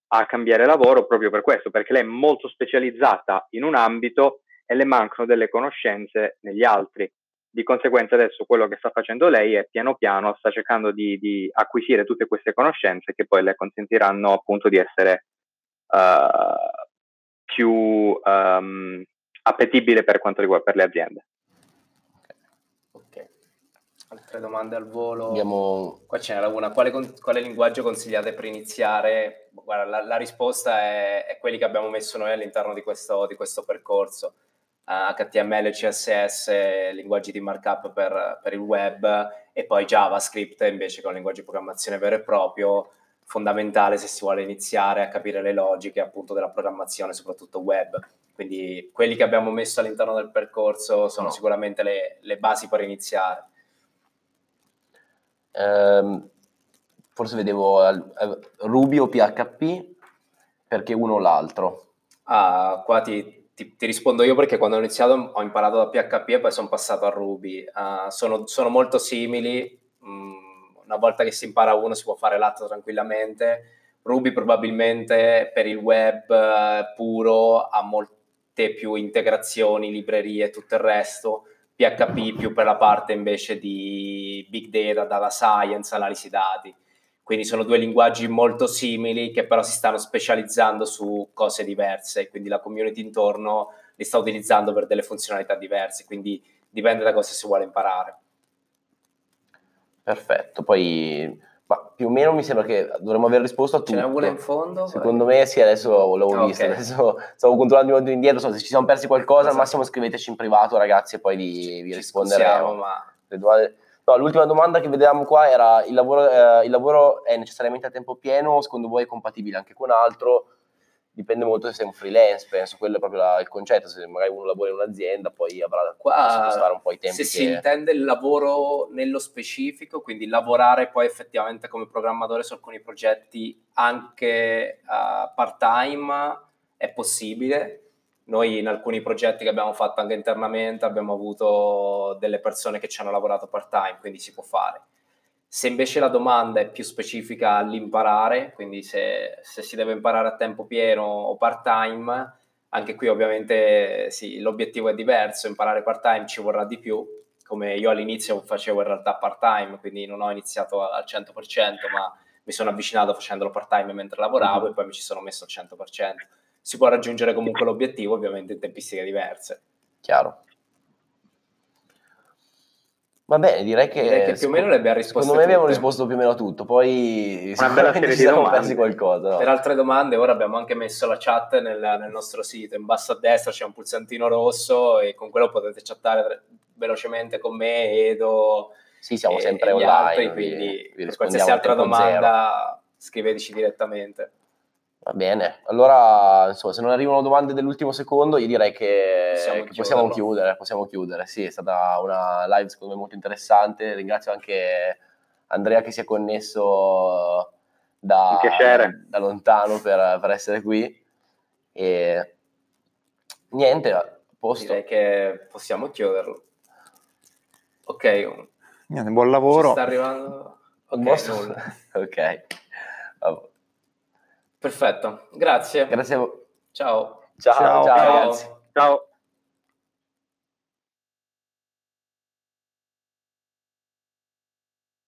Speaker 3: a cambiare lavoro proprio per questo, perché lei è molto specializzata in un ambito e le mancano delle conoscenze negli altri. Di conseguenza adesso quello che sta facendo lei è piano piano sta cercando di, di acquisire tutte queste conoscenze che poi le consentiranno appunto di essere uh, più um, appetibile per quanto riguarda per le aziende.
Speaker 2: Altre domande al volo? Abbiamo... Qua ce n'era una, quale, quale linguaggio consigliate per iniziare? Guarda, la, la risposta è, è, quelli che abbiamo messo noi all'interno di questo, di questo percorso. HTML, CSS, linguaggi di markup per, per il web e poi JavaScript invece con linguaggio di programmazione vero e proprio fondamentale se si vuole iniziare a capire le logiche appunto della programmazione, soprattutto web. Quindi quelli che abbiamo messo all'interno del percorso sono no. sicuramente le, le, basi per iniziare.
Speaker 1: Um, forse vedevo uh, Ruby o PHP perché uno o l'altro.
Speaker 2: Ah, qua ti, ti, ti, rispondo io perché quando ho iniziato ho imparato da PHP e poi sono passato a Ruby. Uh, sono, sono, molto simili. Mm, una volta che si impara uno si può fare l'altro tranquillamente. Ruby probabilmente per il web eh, puro ha molte più integrazioni, librerie e tutto il resto, PHP più per la parte invece di big data, data science, analisi dati. Quindi sono due linguaggi molto simili che però si stanno specializzando su cose diverse, quindi la community intorno li sta utilizzando per delle funzionalità diverse, quindi dipende da cosa si vuole imparare.
Speaker 1: Perfetto, poi ma più o meno mi sembra che dovremmo aver risposto a tutto. Ce
Speaker 2: n'è una in fondo?
Speaker 1: Secondo Vai. me sì, adesso l'avevo ah, visto. Okay. Adesso stavo controllando un po' indietro. So, se ci siamo persi qualcosa, esatto. al massimo scriveteci in privato, ragazzi, e poi vi, vi risponderemo. Ma... No, l'ultima domanda che vedevamo qua era: il lavoro, eh, il lavoro è necessariamente a tempo pieno? Secondo voi è compatibile anche con altro? dipende molto se sei un freelance, penso quello è proprio la, il concetto, se magari uno lavora in un'azienda poi avrà
Speaker 2: Qua, stare un po' i tempi. Se che... si intende il lavoro nello specifico, quindi lavorare poi effettivamente come programmatore su alcuni progetti anche uh, part-time è possibile. Noi in alcuni progetti che abbiamo fatto anche internamente abbiamo avuto delle persone che ci hanno lavorato part-time, quindi si può fare se invece la domanda è più specifica all'imparare, quindi se, se si deve imparare a tempo pieno o part-time, anche qui ovviamente sì, l'obiettivo è diverso, imparare part-time ci vorrà di più, come io all'inizio facevo in realtà part-time, quindi non ho iniziato al 100%, ma mi sono avvicinato facendolo part-time mentre lavoravo mm-hmm. e poi mi ci sono messo al 100%. Si può raggiungere comunque l'obiettivo, ovviamente in tempistiche diverse.
Speaker 1: Chiaro. Va bene, direi che,
Speaker 2: direi che più o meno le abbiamo risposto.
Speaker 1: Secondo me abbiamo risposto più o meno a tutto, poi sicuramente ci siamo persi qualcosa.
Speaker 2: No? Per altre domande, ora abbiamo anche messo la chat nel, nel, nostro sito, in basso a destra c'è un pulsantino rosso e con quello potete chattare velocemente con me, Edo.
Speaker 1: Sì, siamo sempre online. Altri,
Speaker 2: quindi vi, vi qualsiasi altra domanda scriveteci direttamente.
Speaker 1: Va bene, allora insomma, se non arrivano domande dell'ultimo secondo, io direi che possiamo, che possiamo chiudere. Possiamo chiudere, sì, è stata una live secondo me molto interessante. Ringrazio anche Andrea che si è connesso da, da lontano per, per, essere qui. E niente, a posto.
Speaker 2: Direi che possiamo chiuderlo. Ok.
Speaker 4: Niente, buon lavoro. Ci
Speaker 2: sta arrivando. Ok,
Speaker 1: ok.
Speaker 2: Perfetto, grazie.
Speaker 1: Grazie a voi.
Speaker 2: Ciao.
Speaker 1: Ciao, ciao, ciao.
Speaker 3: Ciao.